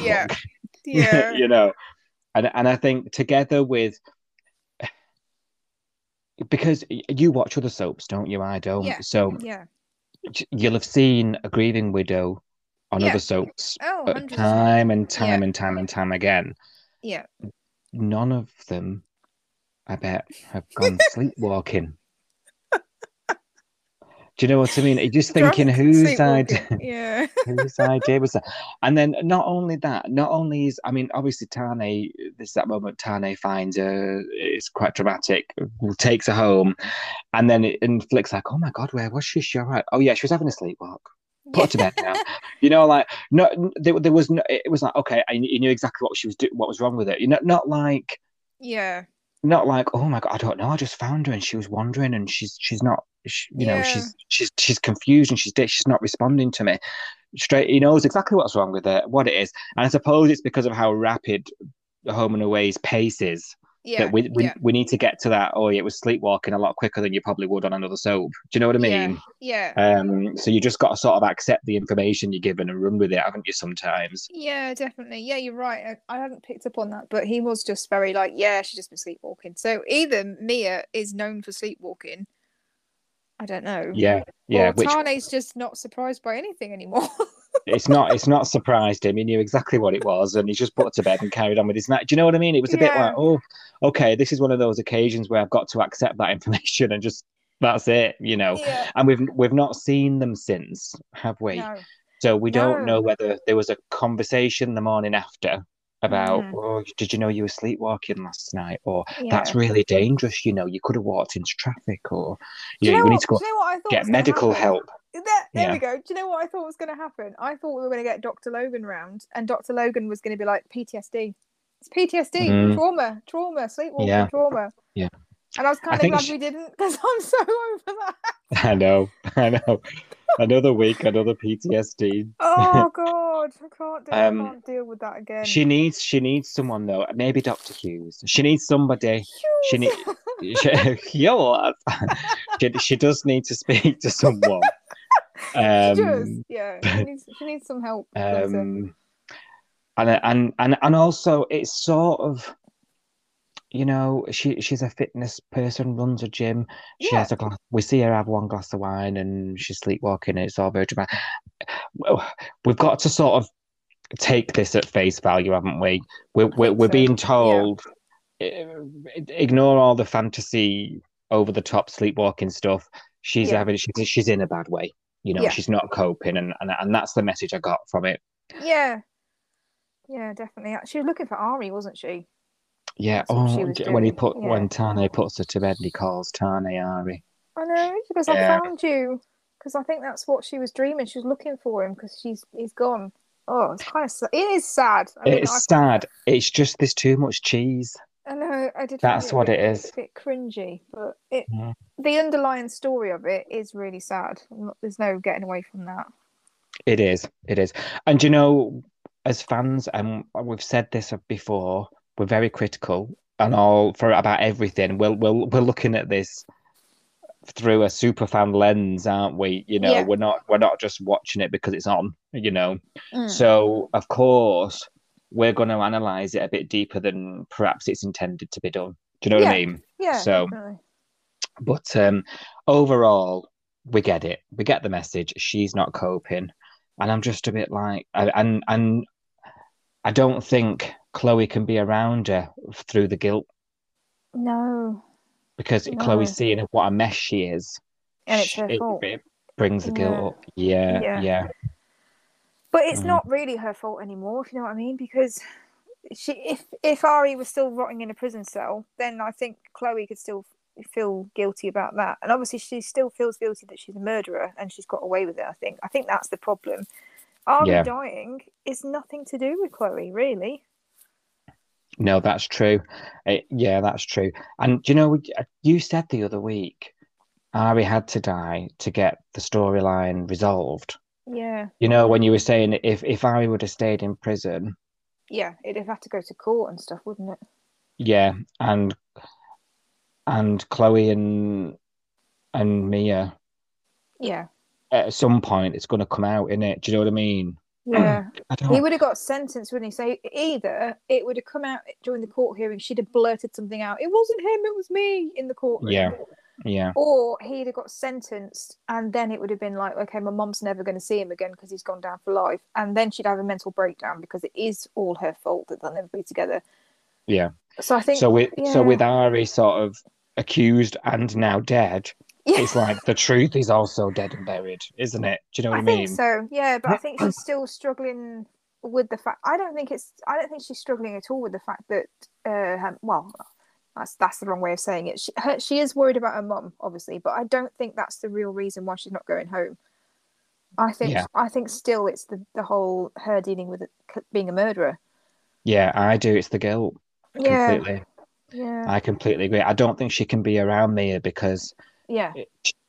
S4: Yeah.
S3: "Fuck,"
S4: yeah,
S3: you know. And and I think together with because you watch other soaps, don't you? I don't.
S4: Yeah.
S3: So
S4: yeah.
S3: You'll have seen a grieving widow on
S4: Yeah.
S3: other soaps
S4: Oh, 100%.
S3: time and time
S4: Yeah.
S3: and time and time again.
S4: Yeah.
S3: None of them, I bet, have gone sleepwalking. Do you know what I mean? You're just thinking, whose idea?
S4: Yeah.
S3: whose idea was that? And then not only that, not only is I mean, obviously Tane, this is that moment Tane finds her, it's quite dramatic, takes her home, and then it and Flick's like, oh my god, where was she? She all right? Oh yeah, she was having a sleepwalk. Put her to bed now. You know, like no, there, there was no. It was like okay, I, you knew exactly what she was doing, what was wrong with it. You know, not like
S4: Yeah.
S3: not like oh my god, I don't know. I just found her and she was wandering and she's she's not. She, you know, she's she's she's confused and she's she's not responding to me. Straight, he knows exactly what's wrong with her, what it is, and I suppose it's because of how rapid the home and away's pace is
S4: Yeah.
S3: that we we,
S4: yeah.
S3: we need to get to that. Oh, yeah, it was sleepwalking a lot quicker than you probably would on another soap. Do you know what I
S4: Yeah.
S3: mean?
S4: Yeah.
S3: Um, so you just got to sort of accept the information you're given and run with it, haven't you? Sometimes.
S4: Yeah, definitely. Yeah, you're right. I, I hadn't picked up on that, but he was just very like, yeah, she's just been sleepwalking. So either Mia is known for sleepwalking, I don't know.
S3: Yeah, yeah.
S4: or
S3: Which
S4: Tane's just not surprised by anything anymore.
S3: it's not it's not surprised him. He knew exactly what it was, and he's just put it to bed and carried on with his night. Do you know what I mean? It was a bit like, oh, okay, this is one of those occasions where I've got to accept that information and just that's it, you know.
S4: yeah.
S3: And we've we've not seen them since, have we?
S4: No.
S3: So we don't know whether there was a conversation the morning after about,
S4: Mhm.
S3: oh, did you know you were sleepwalking last night? Or that's really dangerous, you know, you could have walked into traffic, or you,
S4: you
S3: know, we need to go
S4: you know what I
S3: get medical help.
S4: There, there
S3: Yeah.
S4: we go. Do you know what I thought was going to happen? I thought we were going to get Dr. Logan round, and Dr. Logan was going to be like PTSD. It's PTSD,
S3: Mm.
S4: trauma, trauma, sleepwalking,
S3: Yeah.
S4: trauma.
S3: Yeah.
S4: And I was kind of glad
S3: sh-
S4: we didn't because I'm so over that.
S3: I know, I know. Another week, another PTSD.
S4: Oh God, I can't do.
S3: Um,
S4: I can't deal with that again.
S3: She needs she needs someone though. Maybe Doctor Hughes. She needs somebody. She need. She, yo, she, she does need to speak to someone. Um,
S4: she does. Yeah, she needs, she needs some help.
S3: um, and and and and also it's sort of you know she she's a fitness person runs a gym she
S4: Yeah.
S3: has a glass we see her have one glass of wine and she's sleepwalking it's all very dramatic we've got to sort of take this at face value haven't we we're, we're, we're
S4: so,
S3: being told eh, ignore all the fantasy over the top sleepwalking stuff she's
S4: Yeah.
S3: having she's, she's in a bad way you know
S4: Yeah.
S3: she's not coping and, and and that's the message i got from it
S4: Yeah. Yeah, definitely. She was looking for Ari, wasn't she?
S3: Yeah.
S4: That's what she
S3: Oh, when he put
S4: yeah.
S3: when Tane puts her to bed, he calls Tane Ari.
S4: I know. because
S3: Yeah.
S4: I found you. Because I think that's what she was dreaming. She was looking for him because she's he's gone. Oh, it's kind of sad. It is sad. I mean,
S3: It's
S4: I,
S3: sad. It's just there's too much cheese.
S4: I know. I did.
S3: That's what it
S4: bit. A bit cringy, but it
S3: Yeah.
S4: the underlying story of it is really sad. There's no getting away from that.
S3: It is. It is. And you know, as fans, and we've said this before, we're very critical and all for about everything. We're we're we're looking at this through a super fan lens, aren't we? You know,
S4: Yeah.
S3: we're not we're not just watching it because it's on. You know,
S4: Mm.
S3: so of course we're going to analyze it a bit deeper than perhaps it's intended to be done. Do you know what I mean?
S4: yeah.
S3: so-
S4: definitely.
S3: But um, overall, we get it. We get the message. She's not coping, and I'm just a bit like, and, and I don't think Chloe can be around her through the guilt
S4: No,
S3: because
S4: No.
S3: Chloe's seeing what a mess she is.
S4: and it's her
S3: It-
S4: fault.
S3: it brings the guilt
S4: Yeah.
S3: up. Yeah,
S4: Yeah.
S3: yeah,
S4: But it's
S3: Mm.
S4: not really her fault anymore, if you know what I mean. Because she, if if Ari was still rotting in a prison cell, then I think Chloe could still feel guilty about that. And obviously, she still feels guilty that she's a murderer and she's got away with it. I think. I think that's the problem. Ari
S3: Yeah.
S4: dying is nothing to do with Chloe, really.
S3: No, that's true. It- yeah, that's true. And do you know, uh, you said the other week, Ari had to die to get the storyline resolved.
S4: Yeah,
S3: You know, when you were saying if if Ari would have stayed in prison,
S4: yeah. It'd have had to go to court and stuff, wouldn't it?
S3: yeah, and and Chloe and and Mia
S4: Yeah,
S3: at some point it's going to come out in it. Do you know what I mean?
S4: Um,
S3: yeah.
S4: He would have got sentenced, wouldn't he? So either it would have come out during the court hearing, she'd have blurted something out. It wasn't him, it was me in the court.
S3: Yeah, yeah,
S4: Or he'd have got sentenced, and then it would have been like, okay, my mom's never going to see him again because he's gone down for life. And then she'd have a mental breakdown because it is all her fault that they'll never be together.
S3: yeah.
S4: So I think,
S3: So with so with. Ari sort of accused and now dead,
S4: yeah,
S3: it's like the truth is also dead and buried, isn't it? Do you know what
S4: I mean?
S3: I,
S4: think so. Yeah, but I think she's still struggling with the fact. I don't think it's. I don't think she's struggling at all with the fact that. Uh, well, that's that's the wrong way of saying it. She her, she is worried about her mum, obviously, but I don't think that's the real reason why she's not going home. I think
S3: Yeah.
S4: I think still it's the the whole her dealing with it, being a murderer.
S3: Yeah, I do. It's the guilt.
S4: Yeah,
S3: Completely.
S4: yeah,
S3: I completely agree. I don't think she can be around Mia because
S4: yeah,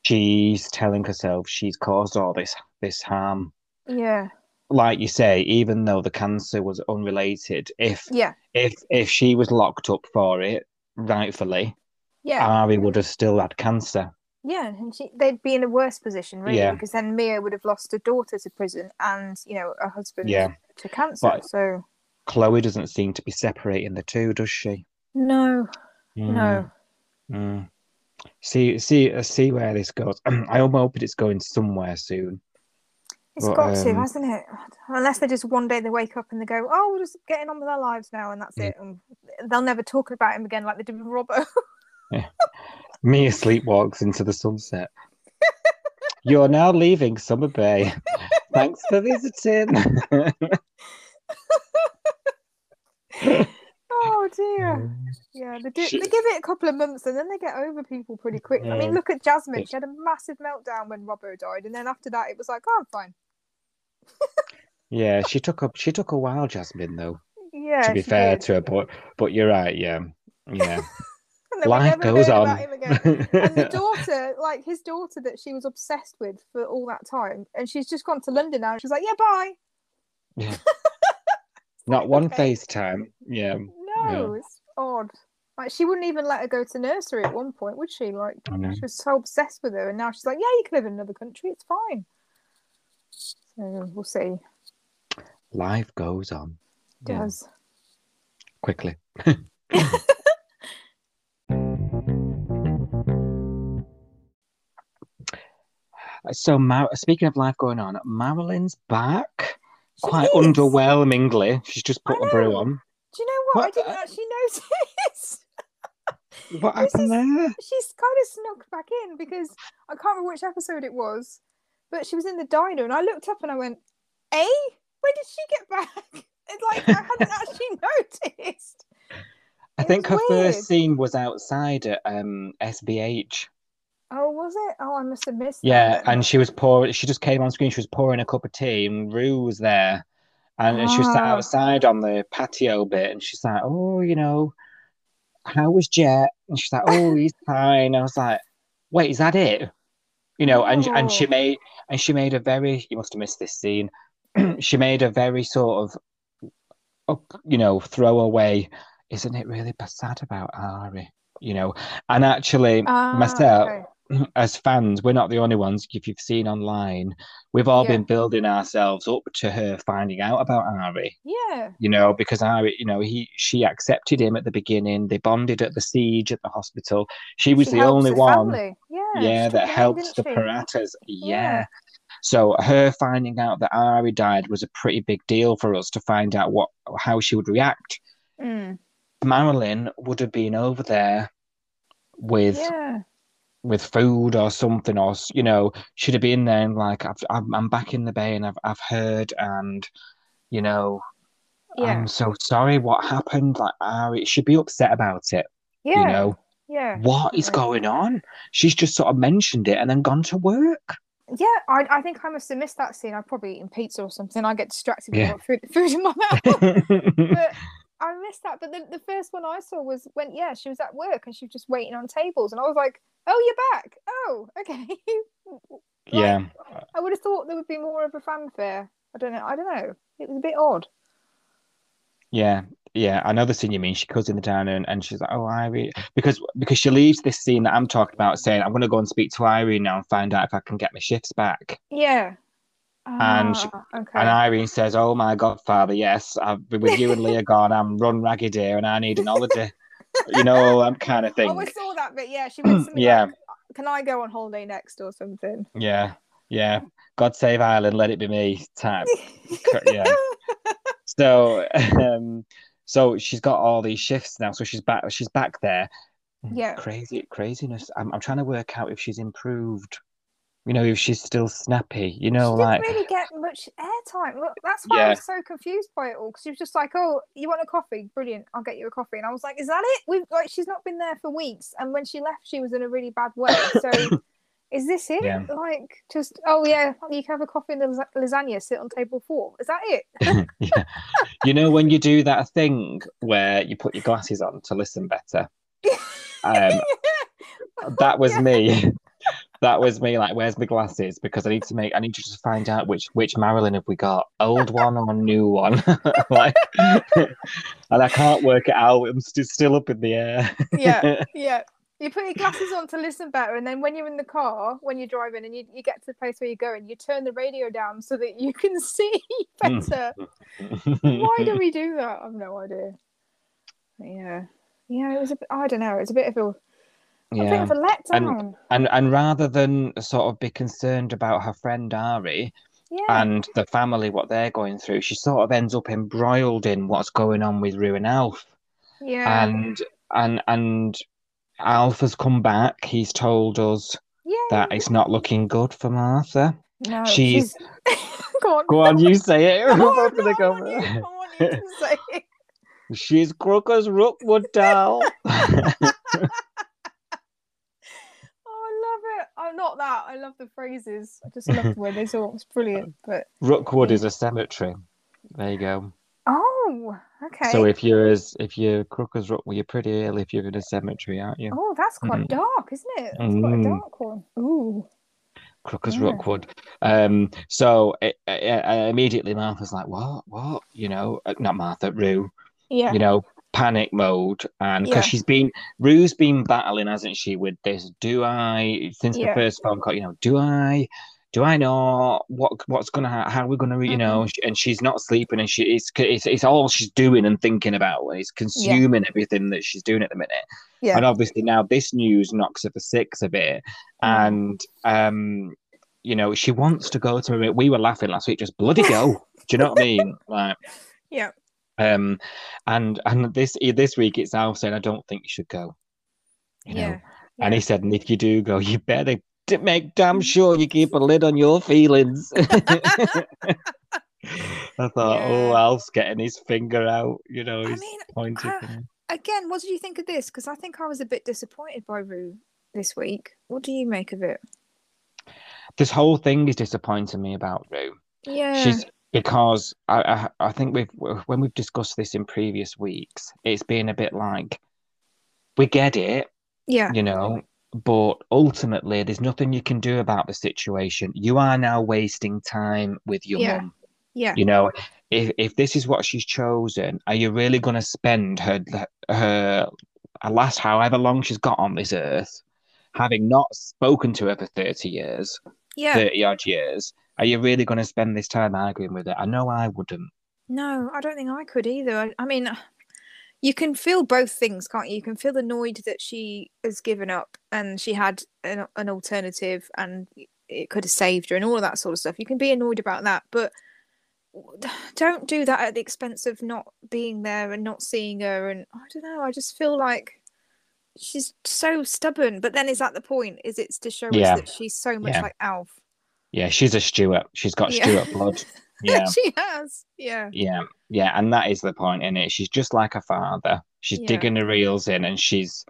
S3: she's telling herself she's caused all this this harm.
S4: yeah,
S3: Like you say, even though the cancer was unrelated, if
S4: yeah,
S3: if if she was locked up for it, rightfully,
S4: yeah,
S3: Ari would have still had cancer.
S4: yeah. And she, they'd be in a worse position, really,
S3: Yeah.
S4: because then Mia would have lost a daughter to prison and you know a husband
S3: Yeah.
S4: to cancer.
S3: But-
S4: so
S3: Chloe doesn't seem to be separating the two, does she?
S4: no,
S3: Mm,
S4: no.
S3: mm. See, see, uh, see where this goes. I am hoping it's going somewhere soon.
S4: It's
S3: But,
S4: got to,
S3: um,
S4: hasn't it? Unless they just one day they wake up and they go, "Oh, we're just getting on with our lives now," and that's
S3: Mm.
S4: it, and they'll never talk about him again like they did with Robbo.
S3: Mia sleepwalks into the sunset. You're now leaving Summer Bay. Thanks for visiting.
S4: oh dear. Yeah, they do.
S3: She-
S4: They give it a couple of months and then they get over people pretty quick. I mean, look at Jasmine. She had a massive meltdown when Robbo died, and then after that, it was like, "Oh, I'm fine."
S3: yeah, she took a she took a while, Jasmine. Though
S4: Yeah.
S3: to be fair
S4: did.
S3: to her, but but you're right. Yeah, yeah.
S4: And
S3: Life goes on.
S4: about him again. and the daughter, like his daughter that she was obsessed with for all that time, and she's just gone to London now. and She's like, yeah, bye.
S3: Yeah. Not one
S4: Okay.
S3: FaceTime. Yeah,
S4: No, it's odd. Like she wouldn't even let her go to nursery at one point, would she? Like she was so obsessed with her, and now she's like, yeah, you can live in another country. It's fine. So we'll see.
S3: Life goes on
S4: It
S3: Yeah.
S4: Does.
S3: quickly. So, Mar- speaking of life going on, Marilyn's back
S4: She
S3: quite
S4: is.
S3: underwhelmingly. She's just put a brew on.
S4: Know what? I didn't actually notice.
S3: What happened
S4: is-
S3: there?
S4: She's kind of snuck back in because I can't remember which episode it was, but she was in the diner and I looked up and I went, "Eh? When did she get back?" It's like I hadn't actually noticed.
S3: I
S4: It
S3: think her
S4: weird.
S3: first scene was outside at um, SBH.
S4: Oh, was it? Oh, I must have missed.
S3: Yeah, and she was pouring. She just came on screen. She was pouring a cup of tea, and Roo was there, and, and she was sat
S4: Ah.
S3: outside on the patio bit, and she's like, "Oh, you know, how was Jett?" And she's like, "Oh, he's fine." I was like, "Wait, is that it?" You know, and and she
S4: Oh.
S3: made and she made a very. You must have missed this scene. she made a very sort of, you know, throwaway. Isn't it really sad about Ari? You know, and actually,
S4: Ah,
S3: myself
S4: okay.
S3: As fans, we're not the only ones. If you've seen online, we've all
S4: Yeah.
S3: been building ourselves up to her finding out about Ari.
S4: Yeah.
S3: You know, because Ari, you know, he she accepted him at the beginning. They bonded at the siege at the hospital. She was
S4: She
S3: the only one,
S4: family. Yeah.
S3: yeah, that
S4: took them in,
S3: helped the? Paratas. Yeah.
S4: Yeah.
S3: So her finding out that Ari died was a pretty big deal for us to find out what how she would react.
S4: Mm.
S3: Marilyn would have been over there with
S4: Yeah.
S3: With food or something, or you know, should have been there and like, I've, I'm, back in the bay and I've, I've heard, and you know,
S4: Yeah.
S3: I'm so sorry. What happened? Like, Ari should be upset about it.
S4: yeah.
S3: You know,
S4: Yeah.
S3: what is going on? She's just sort of mentioned it and then gone to work.
S4: Yeah, I, I think I must have missed that scene. I'd probably eaten pizza or something. I get distracted
S3: Yeah.
S4: with food, food in my mouth. but I missed that. But the, the first one I saw was when, yeah, she was at work and she was just waiting on tables. And I was like, oh, you're back. Oh, okay.
S3: yeah,
S4: I would have thought there would be more of a fanfare. I don't know. I don't know. It was a bit odd.
S3: yeah, yeah. I know the scene you mean. She goes in the diner and, and she's like, "Oh, Irene," because because she leaves this scene that I'm talking about, saying, "I'm going to go and speak to Irene now and find out if I can get my shifts back."
S4: Yeah.
S3: And she-
S4: Ah, okay.
S3: And Irene says, "Oh my God, Father, yes, I've been with you and Leah gone. I'm run ragged here, and I need an holiday." you know, I'm kind of thing.
S4: Oh, I saw that bit. Yeah, she went
S3: Yeah.
S4: like, Can I go on holiday next or something?
S3: Yeah, yeah. God save Ireland, let it be me. Type. yeah. So, um, so she's got all these shifts now. So she's back. She's back there.
S4: Yeah.
S3: Crazy craziness. I'm I'm trying to work out if she's improved. You know, if she's still snappy. You know,
S4: she
S3: like
S4: didn't really get much airtime. Look, that's why I
S3: Yeah.
S4: was so confused by it all because she was just like, "Oh, you want a coffee? Brilliant, I'll get you a coffee." And I was like, "Is that it?" We've like she's not been there for weeks, and when she left, she was in a really bad way. So, is this it?
S3: Yeah.
S4: Like, just oh yeah, you can have a coffee and the lasa- lasagna. Sit on table four. Is that it?
S3: yeah. You know when you do that thing where you put your glasses on to listen better. Um, that was me. That was me. Like, where's my glasses? Because I need to make. I need to just find out which which Marilyn have we got, old one or new one. like, and I can't work it out. I'm st- still up in the air.
S4: yeah, yeah. You put your glasses on to listen better, and then when you're in the car, when you're driving, and you, you get to the place where you're going, you turn the radio down so that you can see better. Why do we do that? I've no idea. But yeah, yeah. It was a bit. I don't know. It was a bit of a, a bit
S3: Yeah.
S4: of a letdown.
S3: And and rather than sort of be concerned about her friend Ari
S4: yeah,
S3: and the family, what they're going through, she sort of ends up embroiled in what's going on with Roo and Alf.
S4: yeah,
S3: and and and Alf has come back. He's told us
S4: yeah.
S3: that it's not looking good for Martha.
S4: no,
S3: she's-
S4: Go on.
S3: Go on, you say it.
S4: I
S3: I'm
S4: I
S3: go.
S4: want you, I want you to say it.
S3: She's Crooker's Rookwood doll.
S4: Oh, I love it. I'm not that. I love the phrases. I just love the way they talk. It's brilliant. But
S3: Rookwood is a cemetery. There you go.
S4: oh, okay.
S3: So if you're as if you're Crooker's Rook, well, you're pretty ill if you're in a cemetery, aren't you?
S4: Oh, that's quite
S3: Mm.
S4: dark, isn't it? That's quite a
S3: Mm.
S4: dark one. Ooh.
S3: Crooker's
S4: Yeah.
S3: Rookwood. Um. So it, uh, uh, immediately Martha's like, "What? What? You know, uh, not Martha, Roo.
S4: Yeah.
S3: you know, panic mode. And because
S4: Yeah.
S3: she's been, Roo's been battling, hasn't she, with this? Do I, since
S4: Yeah.
S3: the first phone call, you know, do I, do I know what what's gonna ha- how we're gonna you know? And she's not sleeping, and she it's it's, it's all she's doing and thinking about, and it's consuming everything that she's doing at the minute.
S4: Yeah.
S3: And obviously now this news knocks her for six a bit,
S4: Mm.
S3: and um, you know she wants to go to. We were laughing last week, just bloody go. do you know what I mean? Like.
S4: Yeah.
S3: Um, and and this this week it's Al saying I don't think you should go. You know,
S4: yeah.
S3: and he said, and if you do go, you better make
S4: Mm.
S3: damn sure you keep a lid on your feelings. I thought, oh,
S4: Yeah.
S3: Al's getting his finger out. You know,
S4: I mean,
S3: pointing.
S4: I- again, what did you think of this? Because I think I was a bit disappointed by Roo this week. What do you make of it?
S3: This whole thing is disappointing me about Roo.
S4: Yeah.
S3: She's because I, I I think we've when we've discussed this in previous weeks, it's been a bit like we get it,
S4: yeah.
S3: you know, but ultimately there's nothing you can do about the situation. You are now wasting time with your
S4: Yeah.
S3: mum.
S4: Yeah.
S3: You know, if if this is what she's chosen, are you really going to spend her her her last however long she's got on this earth, having not spoken to her for thirty years,
S4: Yeah.
S3: thirty odd years? Are you really going to spend this time arguing with it? I know I wouldn't.
S4: No, I don't think I could either. I, I mean, you can feel both things, can't you? You can feel annoyed that she has given up and she had an, an alternative and it could have saved her and all of that sort of stuff. You can be annoyed about that, but don't do that at the expense of not being there and not seeing her. And I don't know, I just feel like she's so stubborn. But then is that the point? Is it's to show
S3: Yeah.
S4: us that she's so much
S3: Yeah.
S4: like Alf?
S3: Yeah, she's a Stewart. She's got
S4: Yeah.
S3: Stewart blood. Yeah.
S4: she has. Yeah.
S3: Yeah, yeah, and that is the point in it. She's just like her father. She's
S4: Yeah.
S3: digging the reels in, and she's,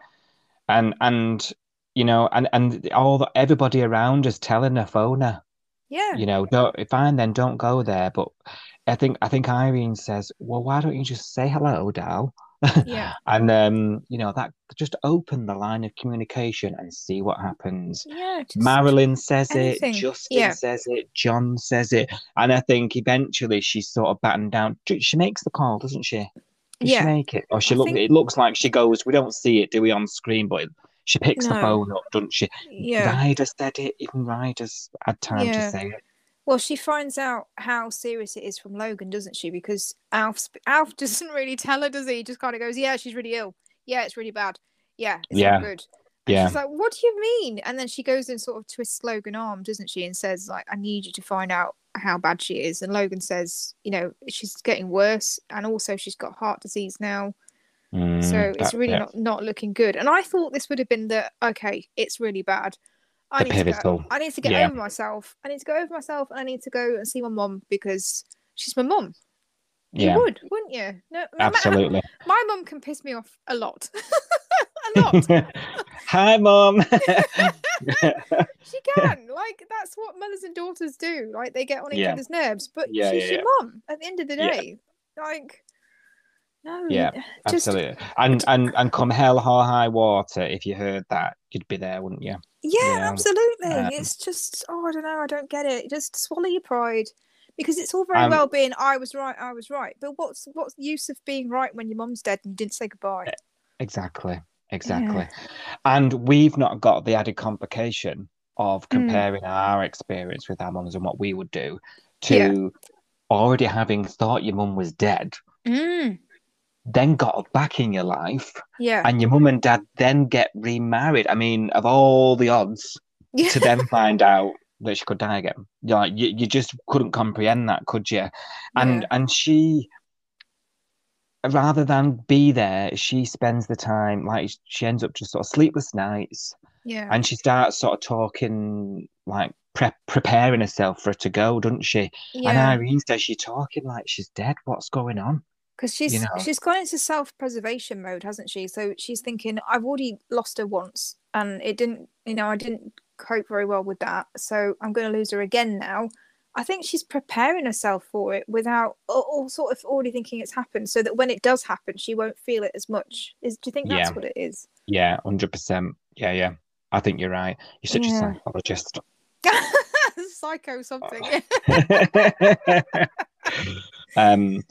S3: and and you know, and and all the, everybody around is telling her, phone her.
S4: Yeah.
S3: You know, don't fine then, don't go there. But I think I think Irene says, well, why don't you just say hello, Dal?
S4: Yeah.
S3: and um, you know that just open the line of communication and see what happens.
S4: Yeah.
S3: Marilyn says
S4: anything.
S3: it, Justin
S4: Yeah.
S3: says it, John says it, and I think eventually she's sort of battened down. She makes the call, doesn't she? Does
S4: Yeah.
S3: she make it, or she
S4: I
S3: look?
S4: think-
S3: It looks like she goes. We don't see it, do we, on screen? But she picks the phone up, doesn't she?
S4: Yeah.
S3: Ryder said it. Even Ryder's had time
S4: Yeah.
S3: to say it.
S4: Well, she finds out how serious it is from Logan, doesn't she? Because Alf Alf doesn't really tell her, does he? He just kind of goes, "Yeah, she's really ill. Yeah, it's really bad. Yeah, it's
S3: Yeah.
S4: not good." And
S3: Yeah,
S4: she's like, "What do you mean?" And then she goes and sort of twists Logan arm, doesn't she? And says, "Like, I need you to find out how bad she is." And Logan says, "You know, she's getting worse, and also she's got heart disease now,
S3: Mm,
S4: so it's
S3: that-
S4: really
S3: yeah.
S4: not not looking good." And I thought this would have been the okay, it's really bad. I need to go. I need to get
S3: Yeah.
S4: over myself. I need to go over myself, and I need to go and see my mum because she's my mum. You
S3: yeah,
S4: would, wouldn't you? No,
S3: absolutely.
S4: my mum can piss me off a lot, a lot.
S3: Hi, mom.
S4: She can. Like that's what mothers and daughters do. Like they get on each
S3: Yeah.
S4: other's nerves, but
S3: Yeah,
S4: she's
S3: yeah,
S4: your mum at the end of the day. Like, no,
S3: Yeah,
S4: just
S3: Absolutely. And and and come hell or high water, if you heard that, you'd be there, wouldn't you?
S4: Yeah,
S3: Yeah.
S4: absolutely.
S3: Um,
S4: it's just, oh, I don't know. I don't get it. Just swallow your pride, because it's all very
S3: Um,
S4: well being I was right, I was right. But what's what's the use of being right when your mum's dead and you didn't say goodbye?
S3: Exactly. Exactly. And we've not got the added complication of
S4: Mm.
S3: comparing our experience with our mums and what we would do to already having thought your mum was dead,
S4: Mm,
S3: then got back in your life,
S4: yeah,
S3: and your mum and dad then get remarried. I mean, of all the odds
S4: yeah,
S3: to then find out that she could die again. You, know, you, you just couldn't comprehend that, could you? And
S4: Yeah.
S3: and she rather than be there, she spends the time like she ends up just sort of sleepless nights
S4: yeah,
S3: and she starts sort of talking like pre- preparing herself for her to go, doesn't she? And. Irene says she's talking like she's dead. What's going on?
S4: Because she's
S3: you know.
S4: she's gone into self preservation mode, hasn't she? So she's thinking, I've already lost her once, and it didn't, you know, I didn't cope very well with that. So I'm going to lose her again now. I think she's preparing herself for it without or sort of already thinking it's happened, so that when it does happen, she won't feel it as much. Is do you think that's
S3: Yeah.
S4: what it is?
S3: Yeah, hundred percent. Yeah, yeah. I think you're right. You're such
S4: Yeah.
S3: a psychologist.
S4: Psycho something.
S3: um,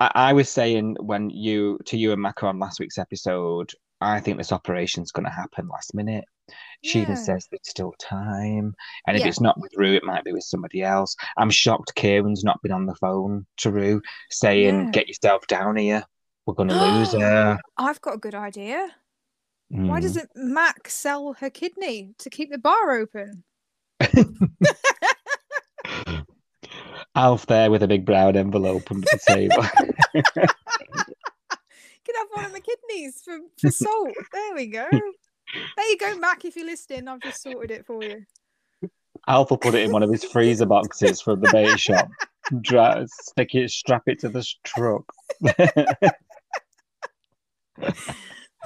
S3: I, I was saying when you to you and Macron last week's episode, I think this operation's going to happen last minute. She even says there's still time. And if
S4: Yeah.
S3: it's not with Roo, it might be with somebody else. I'm shocked Kieran's not been on the phone to Roo saying,
S4: Yeah.
S3: Get yourself down here. We're going to lose her.
S4: I've got a good idea. Why
S3: Mm.
S4: doesn't Mac sell her kidney to keep the bar open?
S3: Alf there with a big brown envelope under the table.
S4: You could have one of the kidneys for, for salt. there we go. There you go, Mac, if you're listening. I've just sorted it for you.
S3: Alf will put it in one of his freezer boxes from the bait shop. Dra- stick it, strap it to the truck.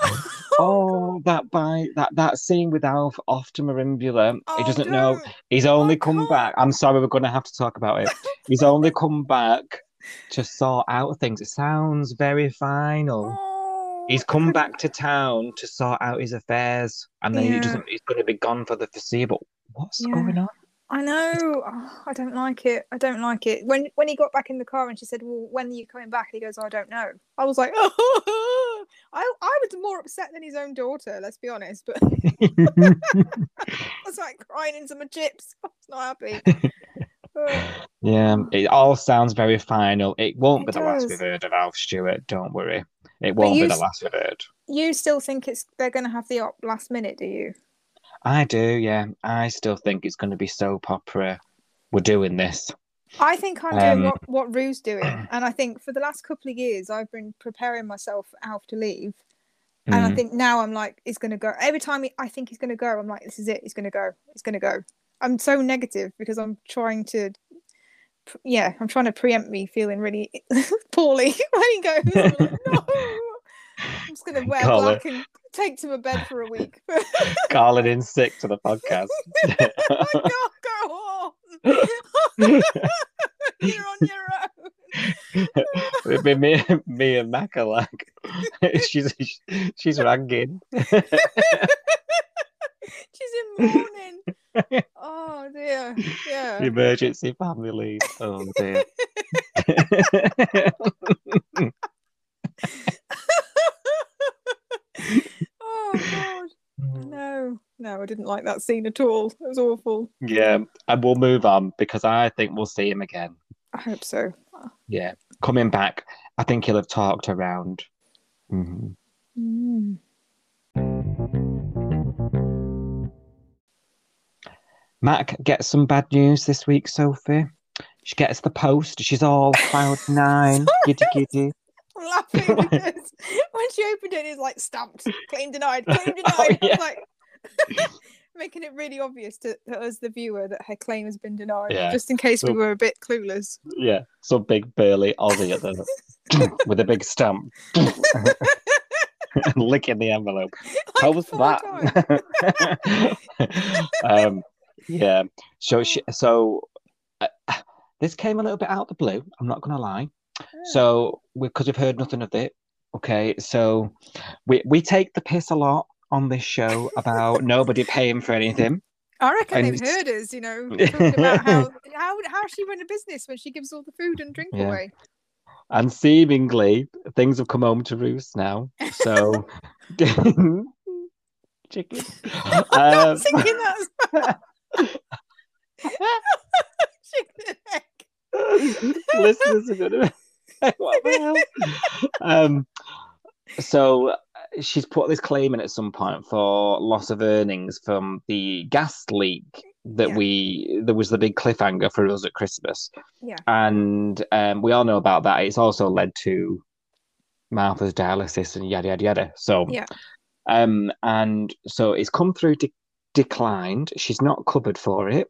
S3: oh, that bite, that that scene with Alf off to Merimbula. he
S4: Oh,
S3: doesn't know. He's only
S4: I
S3: come
S4: can't.
S3: back. I'm sorry, we're going to have to talk about it. He's only come back to sort out things. It sounds very final.
S4: Oh,
S3: He's come back to town to sort out his affairs, and then he doesn't. He's going to be gone for the foreseeable. What's
S4: Yeah.
S3: going on?
S4: I know. Oh, I don't like it. I don't like it. When when he got back in the car and she said, "Well, when are you coming back?" And he goes, "I don't know." I was like, "Oh!" I I was more upset than his own daughter. Let's be honest. But I was like crying into my chips. I was not happy.
S3: Yeah, um, it all sounds very final. It won't
S4: It
S3: be the last we've heard of Alf Stewart. Don't worry. It won't be the last we've heard.
S4: you still think it's they're going to have the op last minute? Do you?
S3: I do, yeah. I still think it's going to be soap opera. We're doing this.
S4: I think I'm doing
S3: Um,
S4: what what Roo's doing, and I think for the last couple of years I've been preparing myself for Alf to leave, and I
S3: Mm.
S4: think now I'm like, he's gonna go. Every time he, I think he's gonna go, I'm like, this is it. He's gonna go. He's gonna go. I'm so negative because I'm trying to, yeah, I'm trying to preempt me feeling really poorly when he goes. I'm like, no, I'm just gonna wear
S3: Colin.
S4: black and take to my bed for a week.
S3: Calling in sick to the podcast.
S4: I can't go on. You're on your own.
S3: It'd be me, me and Mac are like, she's she's ragging.
S4: She's in mourning. Oh dear. Yeah.
S3: Emergency family leave. Oh dear.
S4: Oh god. No. No, I didn't like that scene at all. It was awful.
S3: yeah, and we'll move on because I think we'll see him again.
S4: I hope so.
S3: Yeah, coming back. I think he'll have talked around. Mhm.
S4: Mm.
S3: Mac gets some bad news this week, Sophie. She gets the post. She's all cloud nine, giddy giddy.
S4: Laughing because when she opened it, it's like stamped, claim denied, claim denied.
S3: Oh, yeah.
S4: was like making it really obvious to, to us, the viewer, that her claim has been denied,
S3: Yeah.
S4: just in case we were a bit clueless.
S3: Yeah, some big burly Aussie at the with a big stamp. Licking the envelope.
S4: Like
S3: Post
S4: four
S3: that. um, yeah. So she, so uh, this came a little bit out of the blue. I'm not gonna lie. So because we've heard nothing of it. Okay, so we we take the piss a lot on this show about nobody paying for anything.
S4: I reckon
S3: And
S4: they've heard us, you know, talking about how how how she run a business when she gives all the food and drink
S3: Yeah.
S4: away.
S3: and seemingly things have come home to roost now. So, chicken.
S4: I'm
S3: Um,
S4: thinking that's chicken and egg.
S3: listeners are gonna. what the hell? Um, so uh, she's put this claim in at some point for loss of earnings from the gas leak that
S4: Yeah.
S3: we there was the big cliffhanger for us at Christmas.
S4: Yeah.
S3: and um, we all know about that. It's also led to Martha's dialysis and yada yada yada. So
S4: Yeah.
S3: um, and so it's come through de- declined. She's not covered for it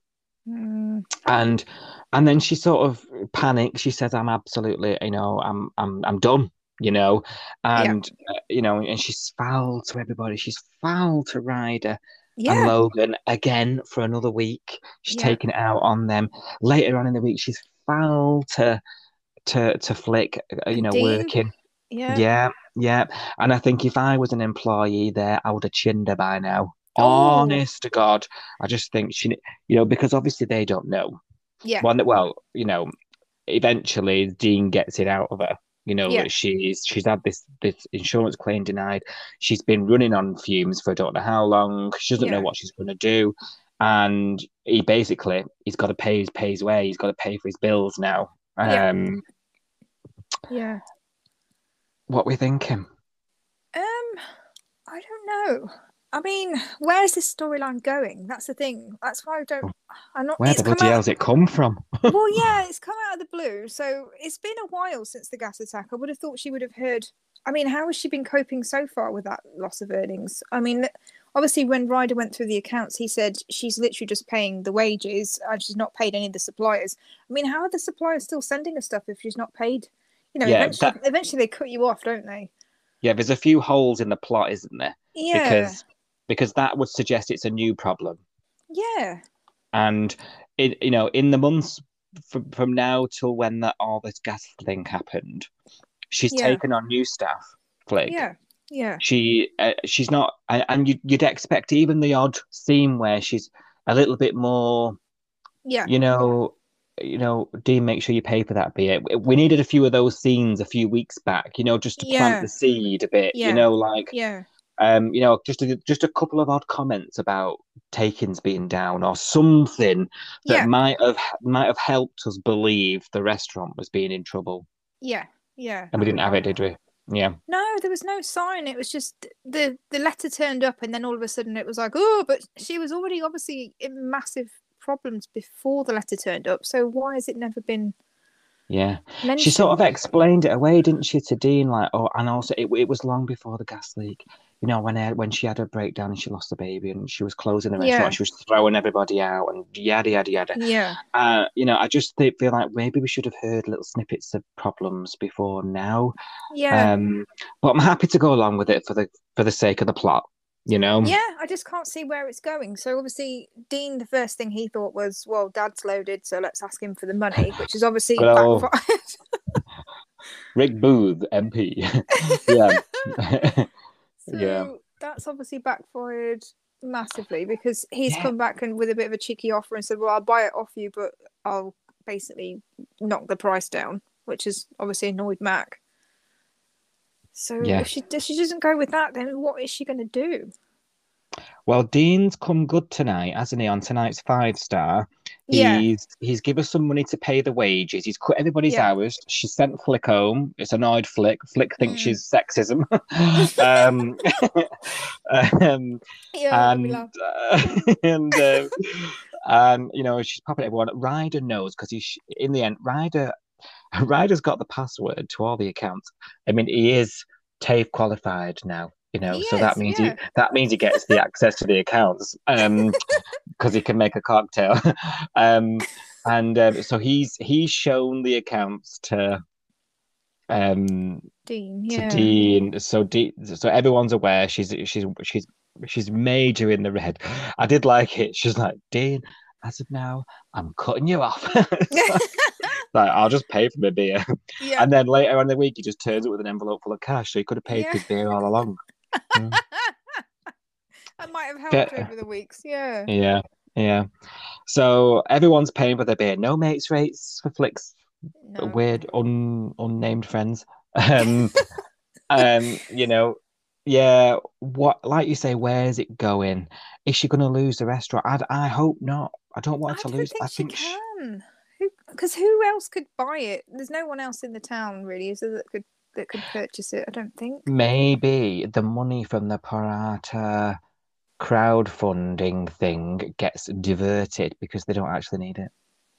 S4: Mm,
S3: and and then she sort of panics she says i'm absolutely you know i'm i'm i'm done you know? And uh, you know and she's foul to everybody. She's foul to ryder and logan again for another week. She's
S4: Yeah.
S3: taking it out on them. Later on in the week she's foul to to to flick uh, you know
S4: Dean.
S3: working.
S4: Yeah.
S3: yeah yeah. And i think if i was an employee there i would have chinned her by now.
S4: Oh.
S3: honest to god. I just think she you know because obviously they don't know
S4: Yeah.
S3: one that, well, you know, eventually Dean gets it out of her. You know,
S4: Yeah.
S3: she's she's had this this insurance claim denied. She's been running on fumes for I don't know how long. She doesn't know what she's going to do, and he basically he's got to pay his pay his way. He's got to pay for his bills now.
S4: Yeah.
S3: Um,
S4: Yeah.
S3: what we thinking?
S4: Um, I don't know. I mean, where's this storyline going? That's the thing. That's why I don't. Oh, I'm not.
S3: Where the bloody hell's it come from?
S4: well, yeah, it's come out of the blue. So it's been a while since the gas attack. I would have thought she would have heard. I mean, how has she been coping so far with that loss of earnings? I mean, obviously, when Ryder went through the accounts, he said she's literally just paying the wages and she's not paid any of the suppliers. I mean, how are the suppliers still sending her stuff if she's not paid? You know,
S3: Yeah,
S4: eventually,
S3: that-
S4: eventually they cut you off, don't they?
S3: Yeah, there's a few holes in the plot, isn't there?
S4: Yeah.
S3: Because because that would suggest it's a new problem.
S4: yeah.
S3: and it you know in the months from, from now till when that all this gas thing happened she's
S4: Yeah.
S3: taken on new staff Flick.
S4: Yeah. Yeah.
S3: she uh, she's not and, and you'd, you'd expect even the odd scene where she's a little bit more
S4: Yeah.
S3: you know you know dean make sure you pay for that beer we needed a few of those scenes a few weeks back you know just to
S4: Yeah.
S3: plant the seed a bit
S4: Yeah.
S3: you know like
S4: Yeah.
S3: Um, you know, just a, just a couple of odd comments about takings being down or something that
S4: Yeah.
S3: might have might have helped us believe the restaurant was being in trouble,
S4: Yeah. Yeah.
S3: and we didn't have it, did we? Yeah,
S4: No, there was no sign. It was just the the letter turned up, and then all of a sudden it was like, oh, but she was already obviously in massive problems before the letter turned up. So why has it never been
S3: yeah.
S4: mentioned?
S3: She sort of explained it away, didn't she, to Dean? Like, oh, and also it, it was long before the gas leak. You know, when I, when she had her breakdown and she lost the baby and she was closing the restaurant,
S4: Yeah.
S3: she was throwing everybody out and yada yada yada.
S4: Yeah.
S3: Uh, you know, I just thi- feel like maybe we should have heard little snippets of problems before now.
S4: Yeah.
S3: Um, but I'm happy to go along with it for the for the sake of the plot. You know.
S4: yeah, I just can't see where it's going. So obviously, Dean, the first thing he thought was, "Well, Dad's loaded, so let's ask him for the money," which is obviously
S3: old-
S4: backfired.
S3: Rick Booth, MP. yeah.
S4: So
S3: Yeah.
S4: that's obviously backfired massively because he's
S3: Yeah.
S4: come back and with a bit of a cheeky offer and said, "Well, I'll buy it off you, but I'll basically knock the price down," which has obviously annoyed Mac. So
S3: Yeah.
S4: if she if she doesn't go with that, then what is she going to do?
S3: Well, Dean's come good tonight, hasn't he? On tonight's five star,
S4: Yeah.
S3: he's he's given us some money to pay the wages. He's cut everybody's
S4: Yeah.
S3: hours. She sent Flick home. It's annoyed Flick. Flick thinks
S4: Mm.
S3: she's sexism. um, um,
S4: Yeah,
S3: and uh, and uh, and you know she's popping everyone. Ryder knows because he's in the end. Ryder Ryder's got the password to all the accounts. I mean, he is TAFE qualified now. You know,
S4: He
S3: so that
S4: is,
S3: means
S4: yeah.
S3: he that means he gets the access to the accounts um because he can make a cocktail. um, and um, so he's he's shown the accounts to um
S4: Dean.
S3: to Dean. So Dean, so everyone's aware she's she's she's she's major in the red. I did like it. She's like, Dean, as of now, I'm cutting you off. like, I'll just pay for my beer.
S4: yeah.
S3: And then later on in the week, he just turns up with an envelope full of cash. So he could have paid for his beer all along. Mm.
S4: That might have helped
S3: Yeah.
S4: over the weeks. Yeah.
S3: Yeah, yeah. So everyone's paying for their beer. No mates rates for Flick's
S4: No.
S3: weird un unnamed friends. Um, um, you know, yeah. What, like you say, where's it going? Is she going to lose the restaurant? I, I hope not. I don't want
S4: I
S3: to lose.
S4: think
S3: I think she-
S4: can. Because who else could buy it? There's no one else in the town really, is there that could that could purchase it? I don't think.
S3: maybe the money from the Parata crowdfunding thing gets diverted because they don't actually need it.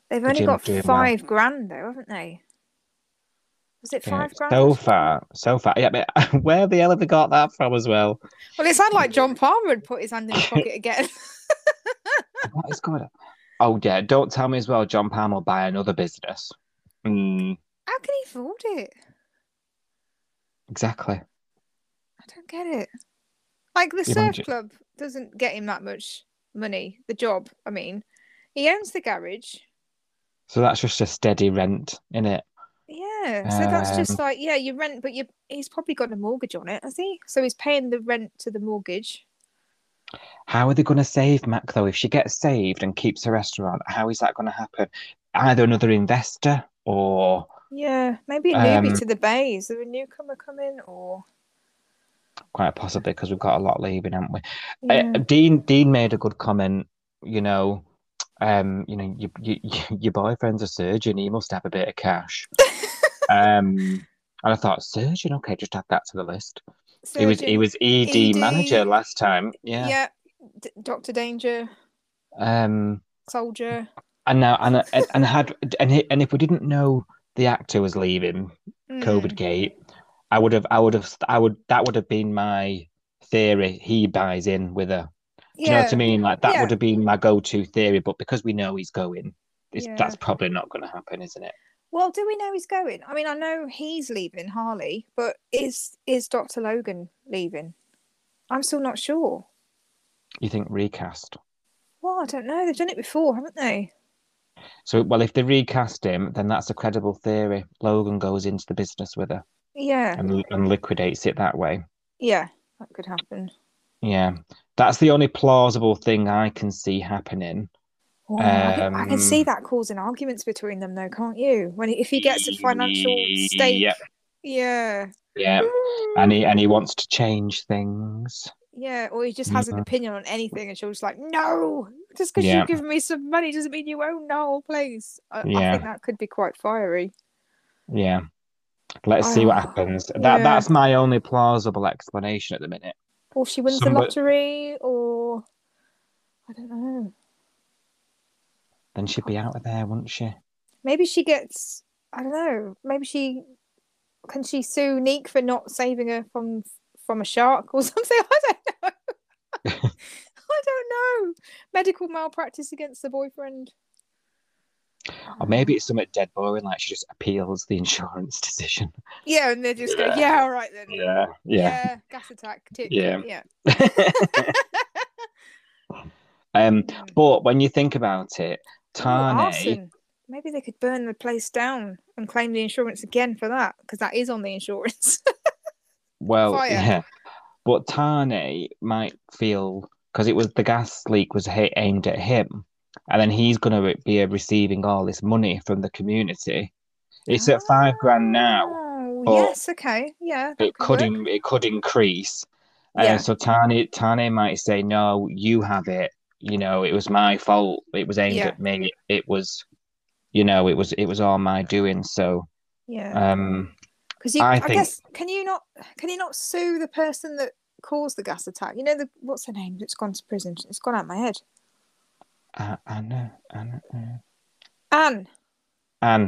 S4: They've
S3: The
S4: only got
S3: doing well.
S4: five grand though, haven't they? Was it
S3: Yeah,
S4: five grand?
S3: so far, so far. Yeah, but where the hell have they got that from as well?
S4: Well, it sounded like John Palmer had put his hand in his pocket again.
S3: What is going on? Oh yeah, don't tell me as well. John Palmer will buy another business. Mm,
S4: How can he afford it?
S3: exactly.
S4: I don't get it. Like the
S3: You
S4: surf club doesn't get him that much money. The job, I mean, he owns the garage.
S3: So that's just a steady rent, in it?
S4: Yeah, so that's just
S3: Um,
S4: like yeah, you rent, but you he's probably got a mortgage on it, has he? So he's paying the rent to the mortgage.
S3: How are they going to save Mac though? If she gets saved and keeps the restaurant, how is that going to happen? Either another investor or
S4: Yeah, maybe a newbie
S3: Um,
S4: to the Bay. Is there a newcomer coming or?
S3: Quite possibly because we've got a lot leaving, haven't we?
S4: Yeah.
S3: Uh, Dean Dean made a good comment. You know, um, you know, you, you, your boyfriend's a surgeon. He must have a bit of cash. um, and I thought surgeon. Okay, just add that to the list. He was he was ED,
S4: ED.
S3: manager last time.
S4: Yeah.
S3: Yeah.
S4: D- Doctor Danger,
S3: Um,
S4: soldier.
S3: and now and and, and had and and if we didn't know the actor was leaving COVID
S4: Mm.
S3: gate, I would have I would have I would that would have been my theory. He buys in with her. Do you know what I mean? Like that
S4: Yeah.
S3: would have been my go-to theory, but because we know he's going, it's,
S4: Yeah.
S3: that's probably not going to happen, isn't it?
S4: Well, do we know he's going? I mean, I know he's leaving Harley, but is is Doctor Logan leaving? I'm still not sure.
S3: You think recast?
S4: Well, I don't know. They've done it before, haven't they?
S3: So, well, if they recast him, then that's a credible theory. Logan goes into the business with her
S4: Yeah,
S3: and, and liquidates it that way.
S4: yeah, that could happen.
S3: Yeah, that's the only plausible thing I can see happening.
S4: Oh, I, can, I can see
S3: Um,
S4: that causing arguments between them, though, can't you? When if he gets a financial stake,
S3: Yeah,
S4: yeah,
S3: yeah, and he and he wants to change things.
S4: yeah, or he just has an
S3: Mhm.
S4: opinion on anything, and she'll just like, no, just because
S3: Yeah.
S4: you've given me some money doesn't mean you own the whole place. I, I think that could be quite fiery.
S3: Yeah. Let's see what
S4: Oh,
S3: happens. That
S4: yeah.
S3: that's my only plausible explanation at the minute.
S4: Or she wins
S3: Somebody-
S4: the lottery, or I don't know.
S3: Then she'd be out of there, wouldn't she?
S4: Maybe she gets. I don't know. Maybe she can she sue Neek for not saving her from from a shark or something. I don't know. I don't know. Medical malpractice against the boyfriend.
S3: Or maybe it's something dead boring, like she just appeals the insurance decision.
S4: Yeah, and they just
S3: Yeah.
S4: go, yeah, all right then.
S3: Yeah, yeah.
S4: gas attack. Tick.
S3: Yeah.
S4: yeah.
S3: um, but when you think about it,
S4: Ooh,
S3: Tane,
S4: arson. Maybe they could burn the place down and claim the insurance again for that because that is on the insurance.
S3: well,
S4: Fire.
S3: yeah, but Tane might feel because it was the gas leak was ha- aimed at him, and then he's going to be receiving all this money from the community. It's at five grand now.
S4: Oh, yes. Okay. Yeah.
S3: it could in, it could increase. Uh,
S4: Yeah.
S3: So Tane Tane might say, "No, you have it. You know, it was my fault. It was aimed
S4: Yeah.
S3: at me. It was, you know, it was it was all my doing." So,
S4: Yeah.
S3: um,
S4: Because you,
S3: I
S4: I,
S3: think-
S4: guess, can you not, can you not sue the person that caused the gas attack? You know the what's her name? It's gone to prison. It's gone out of my head.
S3: Know, I know, I know.
S4: Anne.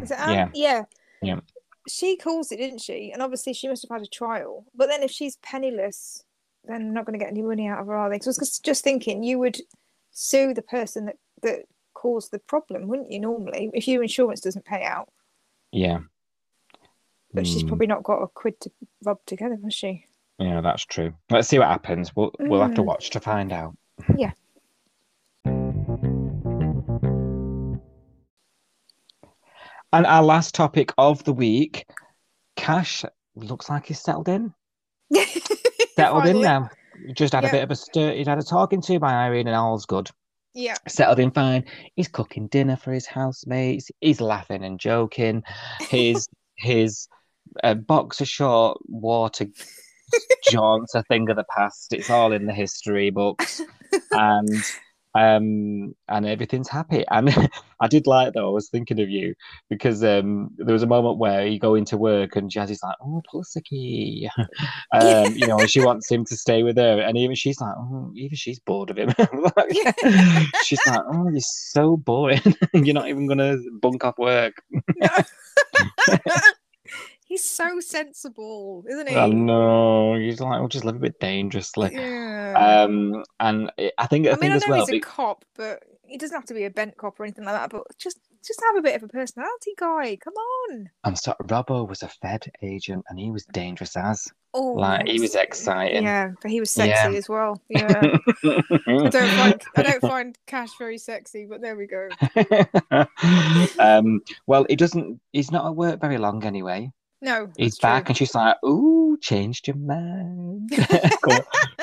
S4: Is it Anne?
S3: yeah,
S4: Yeah.
S3: Yeah.
S4: She calls it, didn't she? And obviously, she must have had a trial. But then, if she's penniless, then they're not going to get any money out of her, are they? 'Cause I was just thinking, you would sue the person that that caused the problem, wouldn't you? Normally, if your insurance doesn't pay out,
S3: yeah.
S4: but she's
S3: Mm,
S4: probably not got a quid to rub together, has she?
S3: yeah, that's true. Let's see what happens. We'll we'll have to
S4: Mm.
S3: watch to find out.
S4: Yeah.
S3: And our last topic of the week, Cash looks like he's settled in. Settled in now. Just had
S4: Yeah.
S3: a bit of a stir. He'd had a talking to by Irene, and all's good.
S4: Yeah.
S3: Settled in fine. He's cooking dinner for his housemates. He's laughing and joking. His his uh, boxer short water jaunts a thing of the past. It's all in the history books, and um and everything's happy. And I did like though. I was thinking of you because um there was a moment where you go into work and Jazzy's like, "Oh, Pulisic," um, you know, and she wants him to stay with her, and even she's like, "Oh, even she's bored of him." she's like, "Oh, you're so boring. you're not even gonna bunk off work."
S4: He's so sensible, isn't he?
S3: I know. He's like, "We'll just live a bit dangerously."
S4: Yeah.
S3: Um, and I think I,
S4: I mean,
S3: think
S4: I
S3: as
S4: know
S3: well.
S4: he's a cop, but he doesn't have to be a bent cop or anything like that. But just, just have a bit of a personality, guy. Come on.
S3: I'm sorry, Robbo was a Fed agent, and he was dangerous as.
S4: Oh,
S3: Like he was exciting.
S4: Yeah, but he was sexy
S3: Yeah.
S4: as well. Yeah. I don't find I don't find Cash very sexy, but there we go.
S3: um, well, he doesn't. He's not at work very long anyway.
S4: No,
S3: He's
S4: that's true.
S3: back, and she's like, "Ooh, changed your mind. come,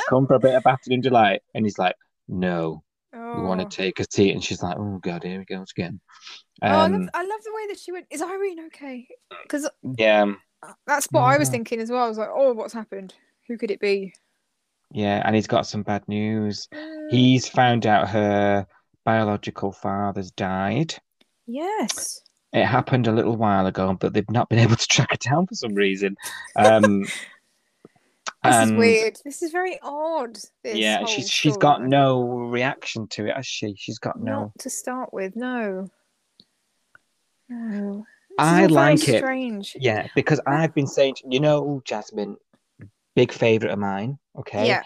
S3: come for a bit of battered in July." And he's like, "No, we want
S4: Oh.
S3: to take a seat, and she's like, "Oh God, here we go again."
S4: Oh, I,
S3: Um,
S4: love, I love the way that she went. Is Irene okay? Because
S3: yeah,
S4: that's what I was thinking as well. I was like, oh, what's happened? Who could it be?
S3: yeah, and he's got some bad news.
S4: Mm,
S3: He's found out her biological father's died.
S4: yes.
S3: It happened a little while ago, but they've not been able to track it down for some reason. Um,
S4: This is weird. This is very odd. This
S3: yeah, she's she's got no reaction to it, has she? She's got no.
S4: Not to start with, no. No. This
S3: I like it.
S4: Strange.
S3: Yeah, because I've been saying, you know, Jasmine, big favorite of mine. Okay,
S4: Yeah.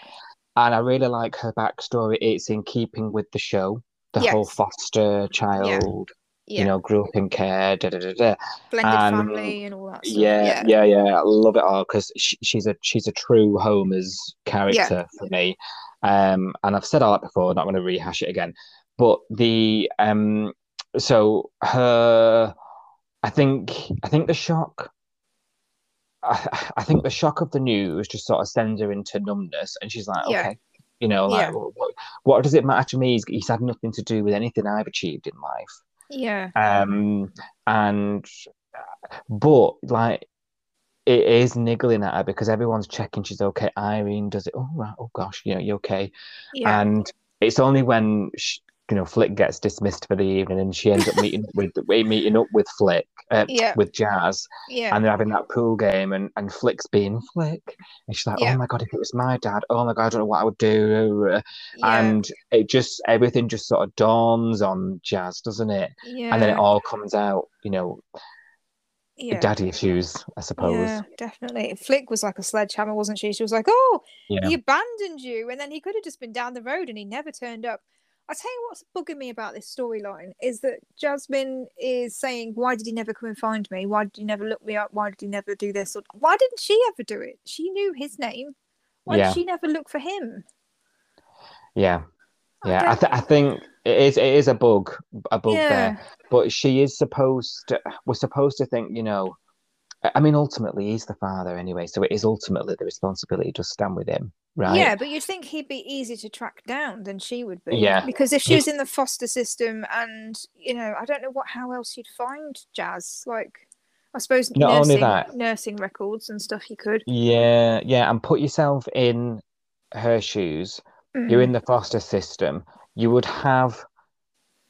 S3: and I really like her backstory. It's in keeping with the show, the whole foster child.
S4: Yeah.
S3: You know, grew up in care. Da, da, da, da.
S4: Blended
S3: and-
S4: family and all that stuff.
S3: Yeah, yeah, yeah. I love it all because she, she's a she's a true Homer's character for me. Um, and I've said all that before. Not going to rehash it again. But the um, so her, I think I think the shock. I, I think the shock of the news just sort of sends her into numbness, and she's like,
S4: Yeah.
S3: okay, you know, like,
S4: Yeah.
S3: what, what does it matter to me? He's, he's had nothing to do with anything I've achieved in life
S4: Yeah.
S3: um and but like it is niggling at her because everyone's checking. She's okay irene does it. Oh right. Oh gosh. You know you okay.
S4: Yeah.
S3: and it's only when sh you know flick gets dismissed for the evening and she ends up meeting with way meeting up with flick uh,
S4: Yeah.
S3: with jazz
S4: yeah.
S3: and they're having that pool game and, and flick's being flick and she's like
S4: Yeah.
S3: oh my god if it was my dad oh my god i don't know what i would do and it just everything just sort of dawns on jazz doesn't it
S4: yeah.
S3: and then it all comes out, you know,
S4: yeah.
S3: daddy issues, I suppose.
S4: Yeah, definitely. Flick was like a sledgehammer, wasn't she? She was like, "Oh,
S3: Yeah.
S4: he abandoned you," and then he could have just been down the road, and he never turned up. I tell you what's bugging me about this storyline is that Jasmine is saying, "Why did he never come and find me? Why did he never look me up? Why did he never do this? Or why didn't she ever do it? She knew his name. Why
S3: Yeah.
S4: did she never look for him?"
S3: Yeah, yeah. I,
S4: don't-
S3: th- I think it is. It is a bug, a bug
S4: yeah,
S3: there. But she is supposed. To, we're supposed to think, you know. I- I mean, ultimately, he's the father anyway, so it is ultimately the responsibility to stand with him, right?
S4: yeah. But you'd think he'd be easier to track down than she would be.
S3: Yeah.
S4: because if she was in the foster system, and you know, I don't know what how else you'd find Jazz. Like, I suppose
S3: Not only
S4: nursing,
S3: that-
S4: nursing records and stuff. You could.
S3: Yeah, yeah. And put yourself in her shoes. You're
S4: Mm.
S3: in the foster system. You would have.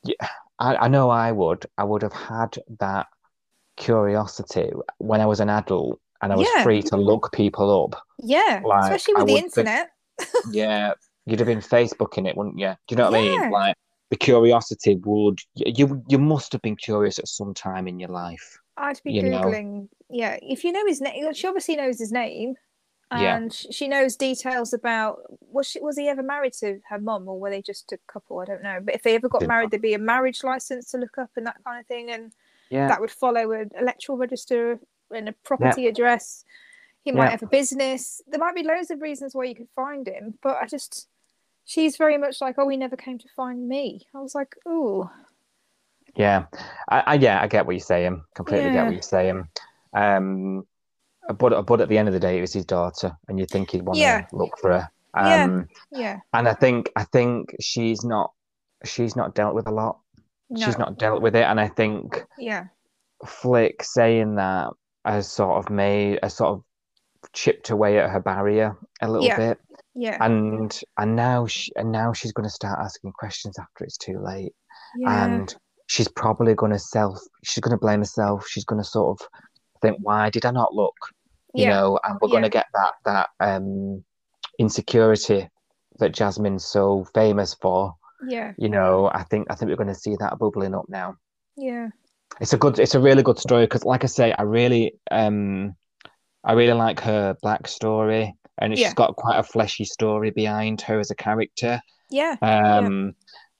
S3: yeah, I, I know I would. I would have had that curiosity when I was an adult and I was
S4: Yeah.
S3: free to look people up.
S4: Yeah,
S3: Like,
S4: especially
S3: I
S4: with the
S3: would think-
S4: internet.
S3: Yeah, you'd have been Facebooking it, wouldn't you? Do you know what I mean? Like the curiosity would you you must have been curious at some time in your life.
S4: I'd be
S3: you know.
S4: googling. Yeah, if you know his name, she obviously knows his name, and sh- she knows details about was she was he ever married to her mom or were they just a couple? I don't know. But if they ever got
S3: Didn't
S4: married,
S3: know.
S4: there'd be a marriage license to look up and that kind of thing, and
S3: Yeah,
S4: that would follow an electoral register and a property address. He might
S3: Yeah.
S4: have a business. There might be loads of reasons why you could find him, but I just she's very much like, oh, he never came to find me. I was like, oh,
S3: yeah, I, I yeah, I get what you're saying. Completely get what you're saying. Um, but but at the end of the day, it was his daughter, and you think he'd want to look for her.
S4: Yeah.
S3: Um,
S4: yeah,
S3: and I think I think she's not she's not dealt with a lot.
S4: no,
S3: She's not dealt with it, and I think
S4: yeah,
S3: Flick saying that has sort of made a sort of chipped away at her barrier a little
S4: Yeah.
S3: bit,
S4: yeah,
S3: and and now she and now she's going to start asking questions after it's too late,
S4: yeah,
S3: and she's probably going to self she's going to blame herself. She's going to sort of think, why did I not look? You
S4: yeah,
S3: know, and we're going to get that that um insecurity that Jasmine's so famous for.
S4: yeah,
S3: You know, I think I think we're going to see that bubbling up now.
S4: Yeah,
S3: it's a good it's a really good story because like i say i really um i really like her black story and
S4: Yeah.
S3: she's got quite a fleshy story behind her as a character
S4: yeah,
S3: um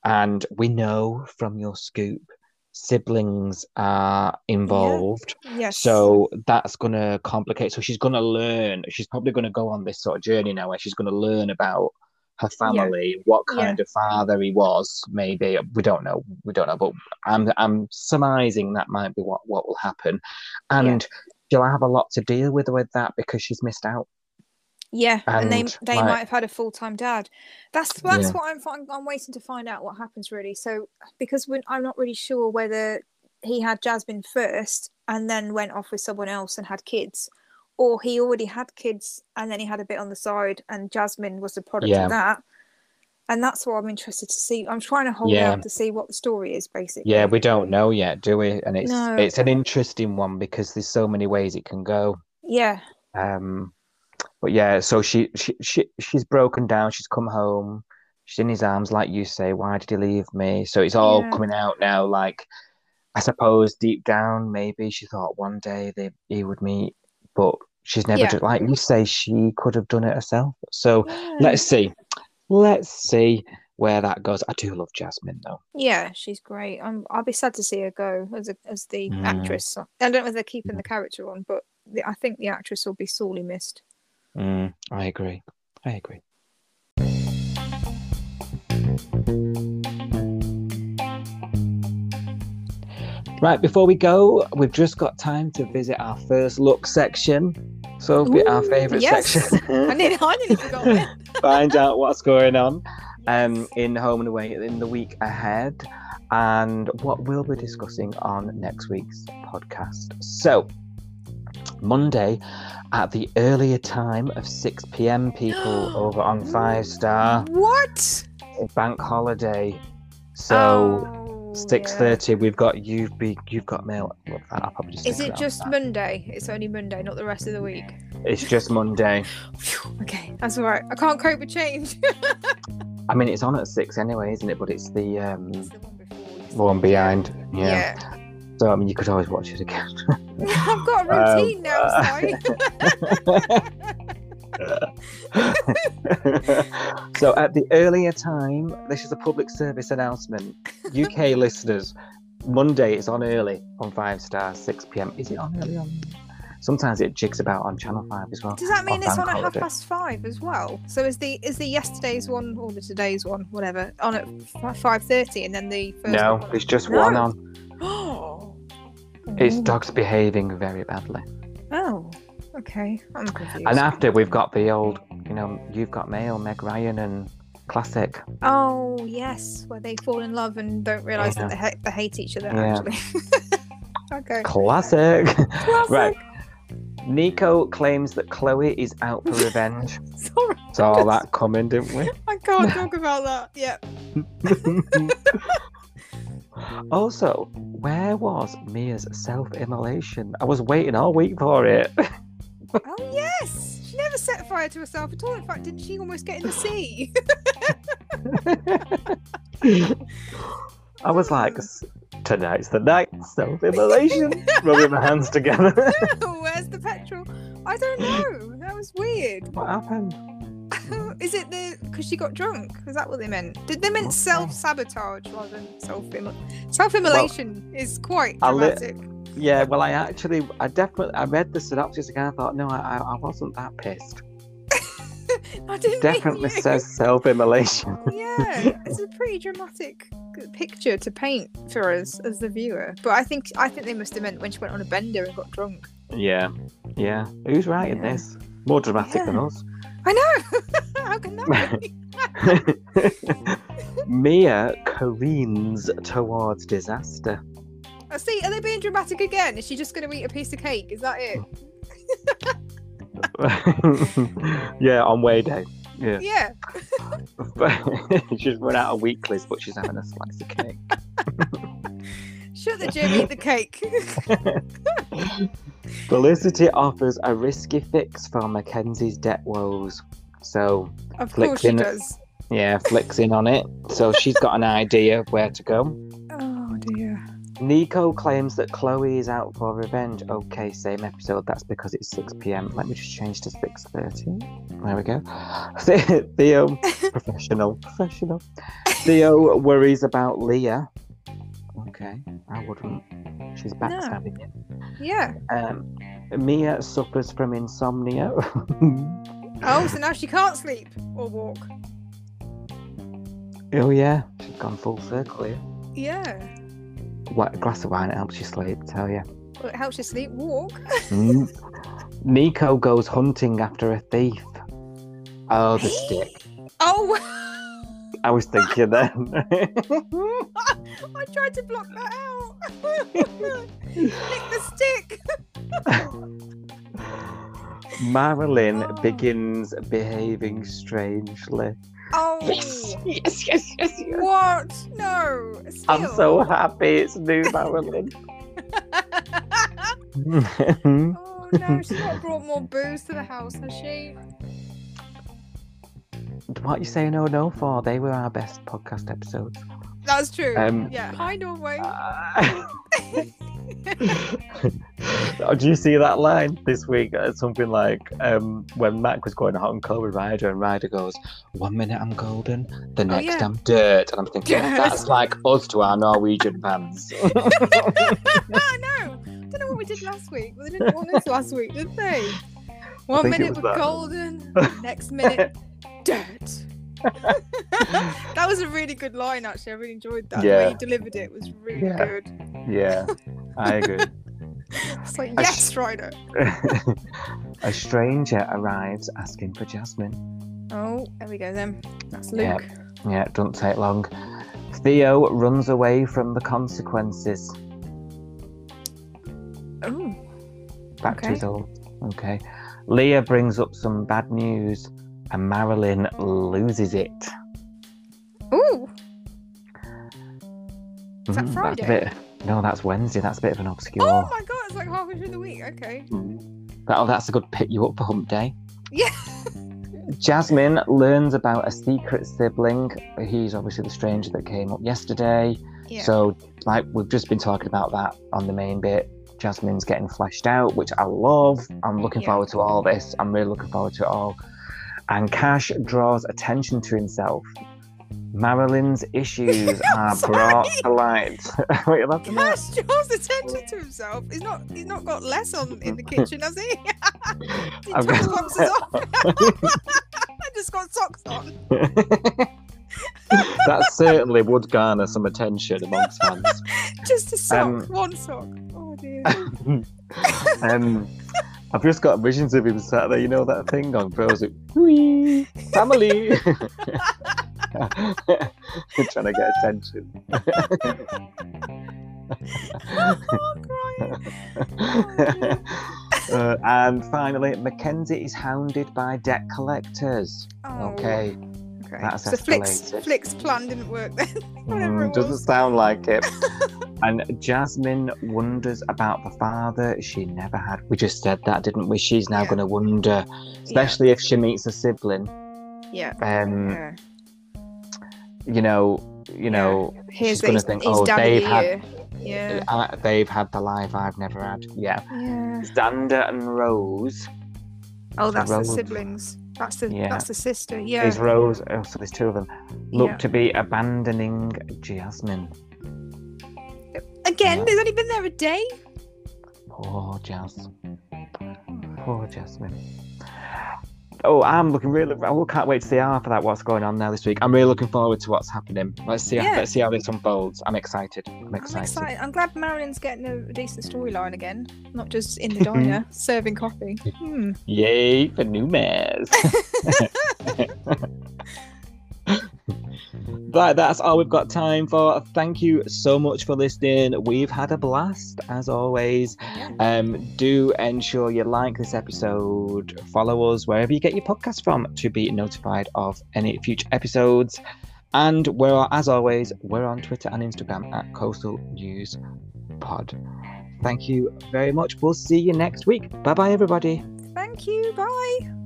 S3: and we know from your scoop siblings are involved
S4: yes.
S3: so that's going to complicate so she's going to learn she's probably going to go on this sort of journey now where she's going to learn about her family what
S4: Yeah.
S3: kind of father he was maybe we don't know we don't know but i'm i'm surmising that might be what what will happen and she'll have a lot to deal with with that because she's missed out
S4: Yeah, and, they
S3: And,
S4: they
S3: like-
S4: might have had a full time dad. That's that's
S3: Yeah.
S4: what I'm, fin- I'm waiting to find out what happens really. So because when, I'm not really sure whether he had Jasmine first and then went off with someone else and had kids, or he already had kids and then he had a bit on the side and Jasmine was the product
S3: Yeah.
S4: of that. And that's what I'm interested to see. I'm trying to hold
S3: Yeah.
S4: out to see what the story is basically.
S3: Yeah, we don't know yet, do we? And it's
S4: No.
S3: it's an interesting one because there's so many ways it can go.
S4: Yeah.
S3: Um, but yeah, so she she she she's broken down. She's come home. She's in his arms, like you say. Why did he leave me? So it's all
S4: Yeah.
S3: coming out now. Like I suppose deep down, maybe she thought one day they he would meet, but she's never
S4: Yeah.
S3: done. Like you say, she could have done it herself. So
S4: Yeah.
S3: let's see, let's see where that goes. I do love Jasmine though.
S4: Yeah, she's great. I'm, I'll be sad to see her go as a, as the
S3: Mm.
S4: actress. I don't know if they're keeping the character on, but the, I think the actress will be sorely missed.
S3: Mm, I agree. I agree. Right, before we go, we've just got time to visit our first look section. Sophie, our
S4: Ooh,
S3: favourite
S4: yes.
S3: section.
S4: I nearly, I nearly forgot it.
S3: Find out what's going on um, in home and away in the week ahead and what we'll be discussing on next week's podcast. So, Monday at the earlier time of 6 p.m. people over on Five Star
S4: What?
S3: bank holiday. So Six
S4: yeah.
S3: we've got you've be you've got mail. Look, I'll probably just
S4: Is it
S3: off
S4: just
S3: that.
S4: Monday? It's only Monday, not the rest of the week.
S3: It's just Monday.
S4: Okay, that's all right. I can't cope with change.
S3: I mean, it's on at six anyway, isn't it? But it's the um
S4: it's the one before.
S3: one behind. Yeah.
S4: Yeah.
S3: So I mean, you could always watch it again.
S4: I've got a
S3: Um,
S4: routine now, Si.
S3: so at the earlier time, this is a public service announcement. UK listeners, Monday is on early on Five Star, 6 p.m. Is it on early on? Sometimes it jigs about on Channel 5 as well.
S4: Does that mean
S3: on
S4: it's on at half past five as well? So is the is the yesterday's one or the today's one, whatever, on at five thirty, and then the first
S3: No,
S4: one
S3: there's just
S4: No.
S3: one on.
S4: Oh.
S3: It's dogs behaving very badly.
S4: Oh. Okay. I'm confused.
S3: And after we've got the old, you know, you've got mail, Meg Ryan and classic.
S4: Oh yes, where they fall in love and don't realise
S3: Yeah.
S4: that they, ha- they hate each other.
S3: Yeah.
S4: Actually. okay.
S3: Classic.
S4: Classic.
S3: right. Nico claims that Chloe is out for revenge.
S4: Sorry,
S3: Saw that coming, didn't we?
S4: I can't talk about that. Yeah.
S3: also, where was Mia's self-immolation? I was waiting all week for it.
S4: Oh yes. She never set fire to herself at all. In fact, didn't she almost get in the sea?
S3: I was like, oh. tonight's the night, self-immolation. Rubbing my hands together.
S4: Where's the petrol? I don't know. That was weird.
S3: what happened?
S4: Is it the because she got drunk? Is that what they meant? Did they meant self sabotage rather than self self immolation? is quite
S3: I li-
S4: dramatic.
S3: Yeah, well, I actually, I definitely, I read the synopsis again. I thought, no, I, I, I wasn't that pissed.
S4: I didn't
S3: Definitely
S4: you.
S3: says self-immolation.
S4: yeah, it's a pretty dramatic picture to paint for us as the viewer. But I think I think they must have meant when she went on a bender and got drunk.
S3: Yeah, yeah. Who's writing
S4: Yeah.
S3: this? More dramatic than us.
S4: I know. How can that be?
S3: Mia careens towards disaster.
S4: I see. Are they being dramatic again? Is she just going to eat a piece of cake? Is that it?
S3: yeah, on way day. Yeah.
S4: Yeah.
S3: she's run out of weeklies, but she's having a slice of cake.
S4: Shut the gym, eat the cake.
S3: Felicity offers a risky fix for Mackenzie's debt woes. So,
S4: of course she
S3: Flicking-
S4: does.
S3: yeah, flicks in on it. So, she's got an idea of where to go.
S4: Oh dear.
S3: Nico claims that Chloe is out for revenge. Okay, same episode. That's because it's 6 p.m. Let me just change to 6:30. There we go. Theo, professional, professional. Theo worries about Leah. Okay, I wouldn't. She's backstabbing you.
S4: Yeah.
S3: Um, Mia suffers from insomnia.
S4: Oh, so now she can't sleep or walk.
S3: oh yeah, she's gone full circle here.
S4: Yeah.
S3: What a glass of wine, it helps you sleep. Tell you.
S4: Well, it helps you sleep. Walk.
S3: Mm. Nico goes hunting after a thief. Oh, the stick.
S4: Oh,
S3: I was thinking then.
S4: I tried to block that out. Lick the stick.
S3: Marilyn
S4: Oh.
S3: begins behaving strangely.
S4: Oh,
S3: yes, yes, yes, yes.
S4: what? No.
S3: I'm so happy it's new Marilyn.
S4: Oh no, she's not brought more booze to the house, has she?
S3: what are you saying oh, no no for? They were our best podcast episodes.
S4: That's true.
S3: Um,
S4: yeah. Hi, Norway.
S3: oh, do you see that line this week? Uh, something like um, when Mac was going hot and cold with Ryder, and Ryder goes, "One minute I'm golden, the next
S4: Oh, yeah.
S3: I'm dirt," and I'm thinking
S4: Dirt.
S3: that's like us to our Norwegian fans.
S4: I know. I don't know what we did last week. They didn't want us last week, did they? One minute
S3: was
S4: we're golden, next minute dirt. that was a really good line, actually. I really enjoyed that. The way you delivered it was really
S3: Yeah.
S4: good.
S3: yeah, I agree.
S4: It's like,
S3: I
S4: yes, Ryder.
S3: A stranger arrives asking for Jasmine.
S4: Oh, there we go then. That's Luke.
S3: Yeah, it doesn't take long. Theo runs away from the consequences.
S4: Oh,
S3: Back to
S4: Okay.
S3: his old. Okay. Leah brings up some bad news, and Marilyn loses it.
S4: ooh. Is that
S3: Mhm,
S4: Friday?
S3: That's a bit, no, that's Wednesday. That's a bit of an obscure.
S4: Oh my god, it's like halfway through the week. Okay.
S3: That, oh, that's a good pick you up for Hump Day.
S4: Yeah.
S3: Jasmine learns about a secret sibling. He's obviously the stranger that came up yesterday.
S4: Yeah.
S3: So, like, we've just been talking about that on the main bit. Jasmine's getting fleshed out, which I love. I'm looking
S4: Yeah.
S3: forward to all this. I'm really looking forward to it all. And Cash draws attention to himself. Marilyn's issues are
S4: Sorry.
S3: brought to light. Wait?
S4: Cash draws attention to himself. He's not. He's not got less on in the kitchen, has he? he
S3: I've got-
S4: boxes off. I just got socks on.
S3: that certainly would garner some attention amongst fans.
S4: Just a sock.
S3: Um,
S4: One sock. Oh dear.
S3: um, I've just got visions of him sat there. You know that thing on Frozen? Whee! Family. Trying to get attention.
S4: oh, crying.
S3: uh, and finally, Mackenzie is hounded by debt collectors.
S4: Oh,
S3: Okay,
S4: Okay.
S3: that's
S4: so Flick's. Flick's plan didn't work then.
S3: Mm, doesn't sound like it. and Jasmine wonders about the father she never had. We just said that, didn't we? She's now
S4: Yeah.
S3: going to wonder, especially if she meets a sibling.
S4: Yeah.
S3: Um,
S4: yeah.
S3: you know, you know,
S4: Here's
S3: she's gonna
S4: his,
S3: think, oh, they've
S4: the
S3: had-
S4: Yeah.
S3: uh, they've had the life I've never had. Yeah,
S4: Yeah.
S3: Xander and Rose.
S4: Oh, that's
S3: Rose.
S4: the siblings. That's the
S3: Yeah.
S4: that's the sister. Yeah.
S3: Is Rose? Oh, so there's two of them. Look
S4: Yeah.
S3: to be abandoning Jasmine.
S4: Again,
S3: Yeah.
S4: they've only been there a day.
S3: Poor Jasmine. Poor Jasmine. Oh, I'm looking really. I can't wait to see half of that. What's going on there this week? I'm really looking forward to what's happening. Let's see.
S4: Yeah.
S3: Let's see how this unfolds. I'm excited. I'm
S4: I'm
S3: excited.
S4: excited. I'm glad Marilyn's getting a decent storyline again, not just in the diner serving coffee. Hmm.
S3: Yay for new mares. Right, that's all we've got time for. Thank you so much for listening. We've had a blast, as always. Um, do ensure you like this episode, follow us wherever you get your podcast from to be notified of any future episodes. And we're, as always, we're on Twitter and Instagram at Coastal News Pod. Thank you very much. We'll see you next week. Bye bye, everybody.
S4: Thank you. Bye.